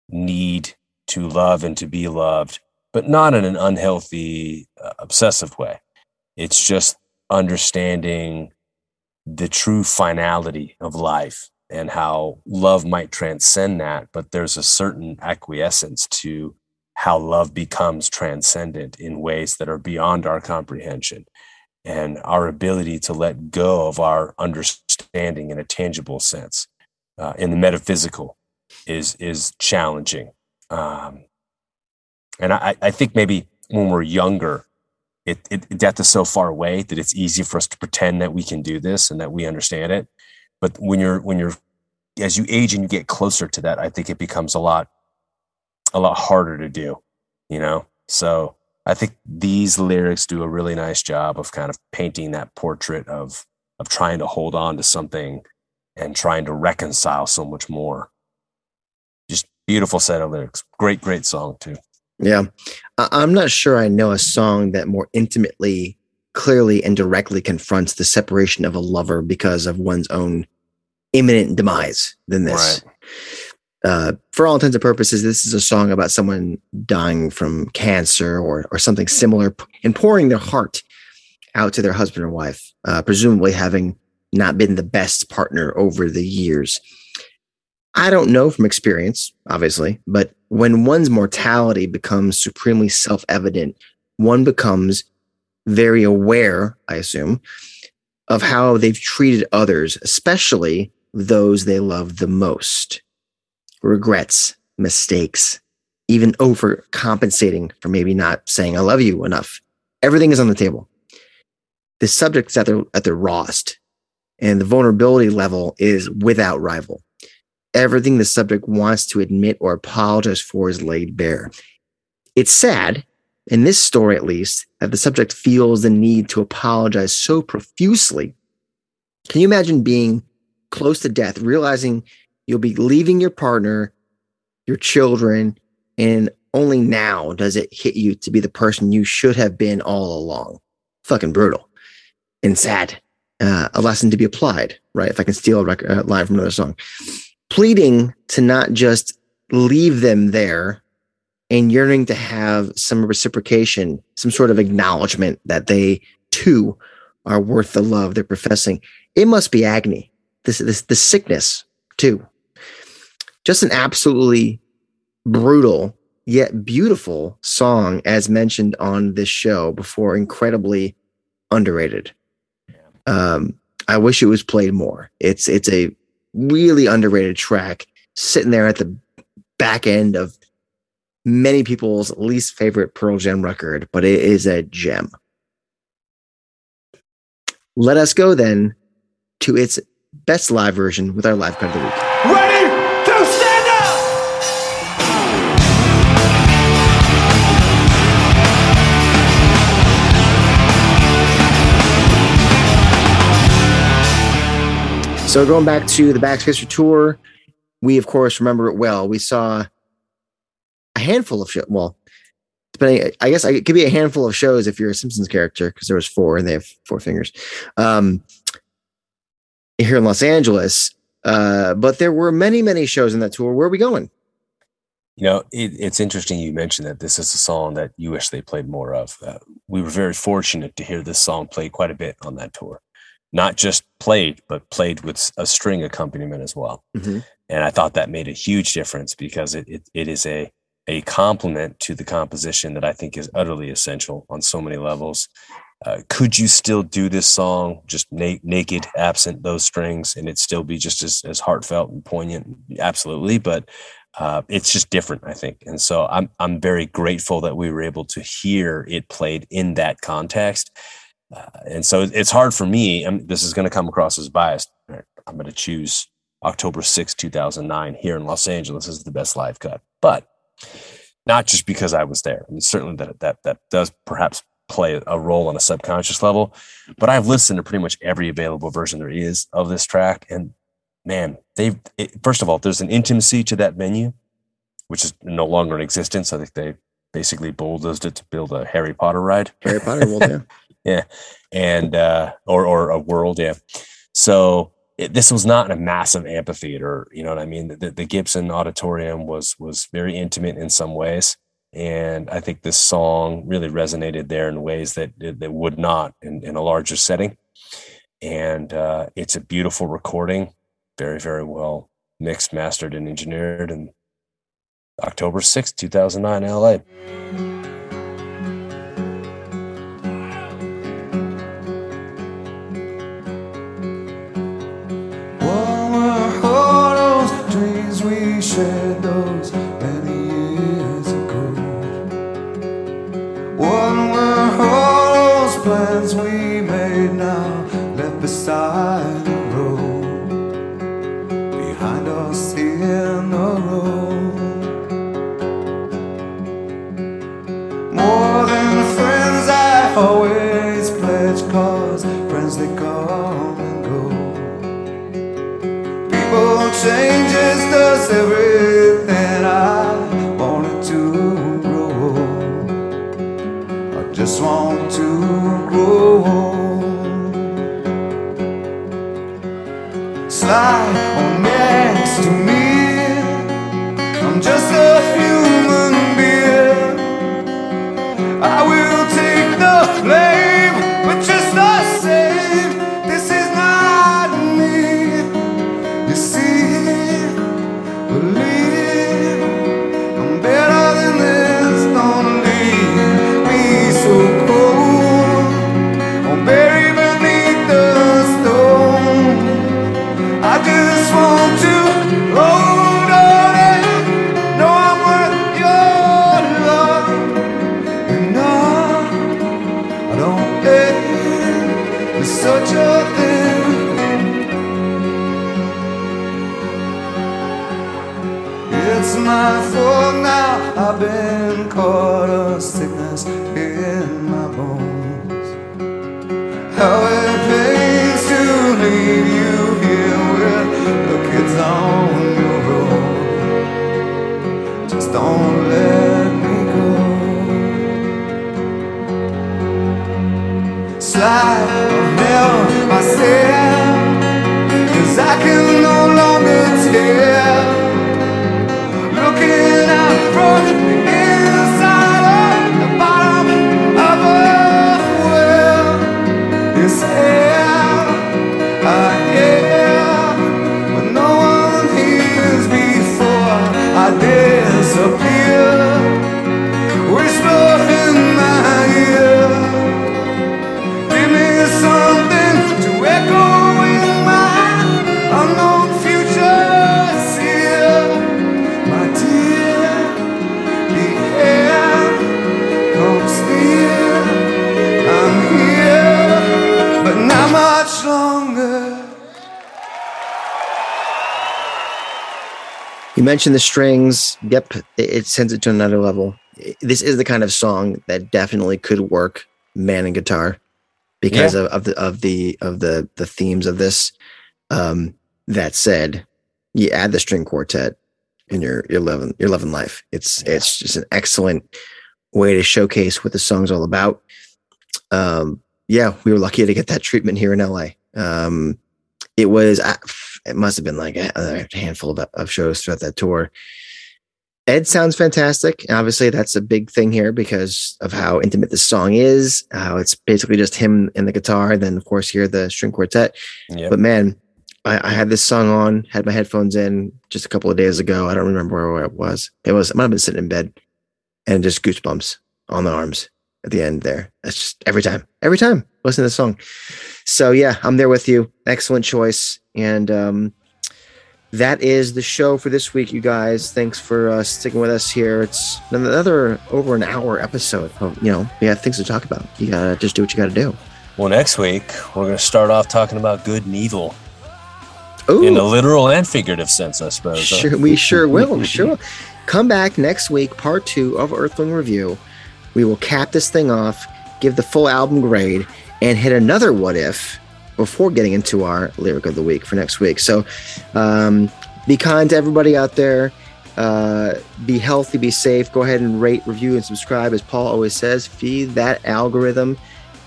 need to love and to be loved, but not in an unhealthy, uh, obsessive way. It's just understanding the true finality of life and how love might transcend that, but there's a certain acquiescence to how love becomes transcendent in ways that are beyond our comprehension. And our ability to let go of our understanding in a tangible sense uh, in the metaphysical is is challenging. Um, and I, I think maybe when we're younger it, it death is so far away that it's easy for us to pretend that we can do this and that we understand it but when you're when you're as you age and you get closer to that i think it becomes a lot a lot harder to do you know? So i think these lyrics do a really nice job of kind of painting that portrait of of trying to hold on to something and trying to reconcile so much more. Just beautiful set of lyrics. Great great song too. Yeah. I'm not sure I know a song that more intimately, clearly, and directly confronts the separation of a lover because of one's own imminent demise than this. Uh, for all intents and purposes, this is a song about someone dying from cancer or, or something similar and pouring their heart out to their husband or wife, uh, presumably having not been the best partner over the years. I don't know from experience, obviously, but when one's mortality becomes supremely self evident, one becomes very aware, I assume, of how they've treated others, especially those they love the most. Regrets, mistakes, even overcompensating for maybe not saying I love you enough. Everything is on the table. The subject's at their at their rawest, and the vulnerability level is without rival everything the subject wants to admit or apologize for is laid bare. It's sad, in this story at least, that the subject feels the need to apologize so profusely. Can you imagine being close to death, realizing you'll be leaving your partner, your children, and only now does it hit you to be the person you should have been all along? Fucking brutal and sad. Uh, a lesson to be applied, right? If I can steal a uh, line from another song pleading to not just leave them there and yearning to have some reciprocation, some sort of acknowledgement that they too are worth the love they're professing. It must be agony. This this the sickness too. Just an absolutely brutal yet beautiful song as mentioned on this show before incredibly underrated. Um I wish it was played more. It's it's a really underrated track sitting there at the back end of many people's least favorite Pearl Jam record, but it is a gem. Let us go then to its best live version with our live cut of the week. Ready to stand up! So going back to the Backspacer tour, we of course remember it well. We saw a handful of shows. Well, depending, I guess it could be a handful of shows if you're a Simpsons character because there was four and they have four fingers. Um, here in Los Angeles, uh, but there were many, many shows in that tour. Where are we going? You know, it, it's interesting you mentioned that this is a song that you wish they played more of. Uh, we were very fortunate to hear this song played quite a bit on that tour. Not just played, but played with a string accompaniment as well. Mhm. And I thought that made a huge difference because it, it, it is a, a complement to the composition that I think is utterly essential on so many levels. Uh, could you still do this song just na- naked, absent those strings, and it still be just as, as heartfelt and poignant? Absolutely. But uh, it's just different, I think. And so I'm I'm very grateful that we were able to hear it played in that context. Uh, and so it's hard for me. I this is going to come across as biased. I'm going to choose October 6, 2009 here in Los Angeles as the best live cut, but not just because I was there. I mean, certainly that that that does perhaps play a role on a subconscious level. But I've listened to pretty much every available version there is of this track, and man, they it, first of all, there's an intimacy to that venue, which is no longer in existence. I think they basically bulldozed it to build a Harry Potter ride. Harry Potter world, yeah. yeah, and uh, or or a world, yeah. So it, this was not a massive amphitheater. You know what I mean? The, the Gibson Auditorium was was very intimate in some ways, and I think this song really resonated there in ways that that would not in, in a larger setting. And uh, it's a beautiful recording, very very well mixed, mastered, and engineered. And October sixth, two thousand nine, LA. Those plans we made now left beside the road? Behind us in the road. More than friends, I always pledge cause friends they come and go. People changes does everything You mentioned the strings. Yep, it, sends it to another level. This is the kind of song that definitely could work man and guitar because of, of the of the of the the themes of this. Um, that said, you add the string quartet in your your loving your loving life. It's it's just an excellent way to showcase what the song's all about. Um, yeah, we were lucky to get that treatment here in LA. Um, it was uh, it must have been like a, a handful of, of shows throughout that tour. Ed sounds fantastic. And obviously, that's a big thing here because of how intimate this song is. How it's basically just him and the guitar. and Then, of course, here the string quartet. Yep. But man, I, I had this song on, had my headphones in just a couple of days ago. I don't remember where it was. It was, I might have been sitting in bed and just goosebumps on the arms at the end there. That's just every time, every time listen to the song. So yeah, I'm there with you. Excellent choice. And um, that is the show for this week, you guys. Thanks for uh, sticking with us here. It's another over an hour episode. Of, you know, we have things to talk about. You gotta just do what you gotta do. Well, next week we're to start off talking about good and evil Ooh. in a literal and figurative sense, I suppose. huh? Sure, we sure will. Sure. Come back next week, part two of Earthling Review. We will cap this thing off, give the full album grade, and hit another what if before getting into our lyric of the week for next week. So um, be kind to everybody out there. Uh, be healthy, be safe. Go ahead and rate, review, and subscribe. As Paul always says, feed that algorithm.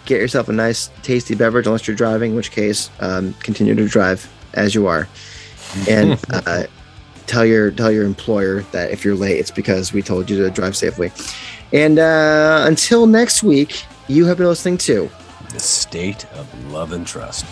Get yourself a nice, tasty beverage, unless you're driving, in which case, um, continue to drive as you are. And uh, tell your tell your employer that if you're late, it's because we told you to drive safely. And uh, until next week, you have been listening to The state of love and trust.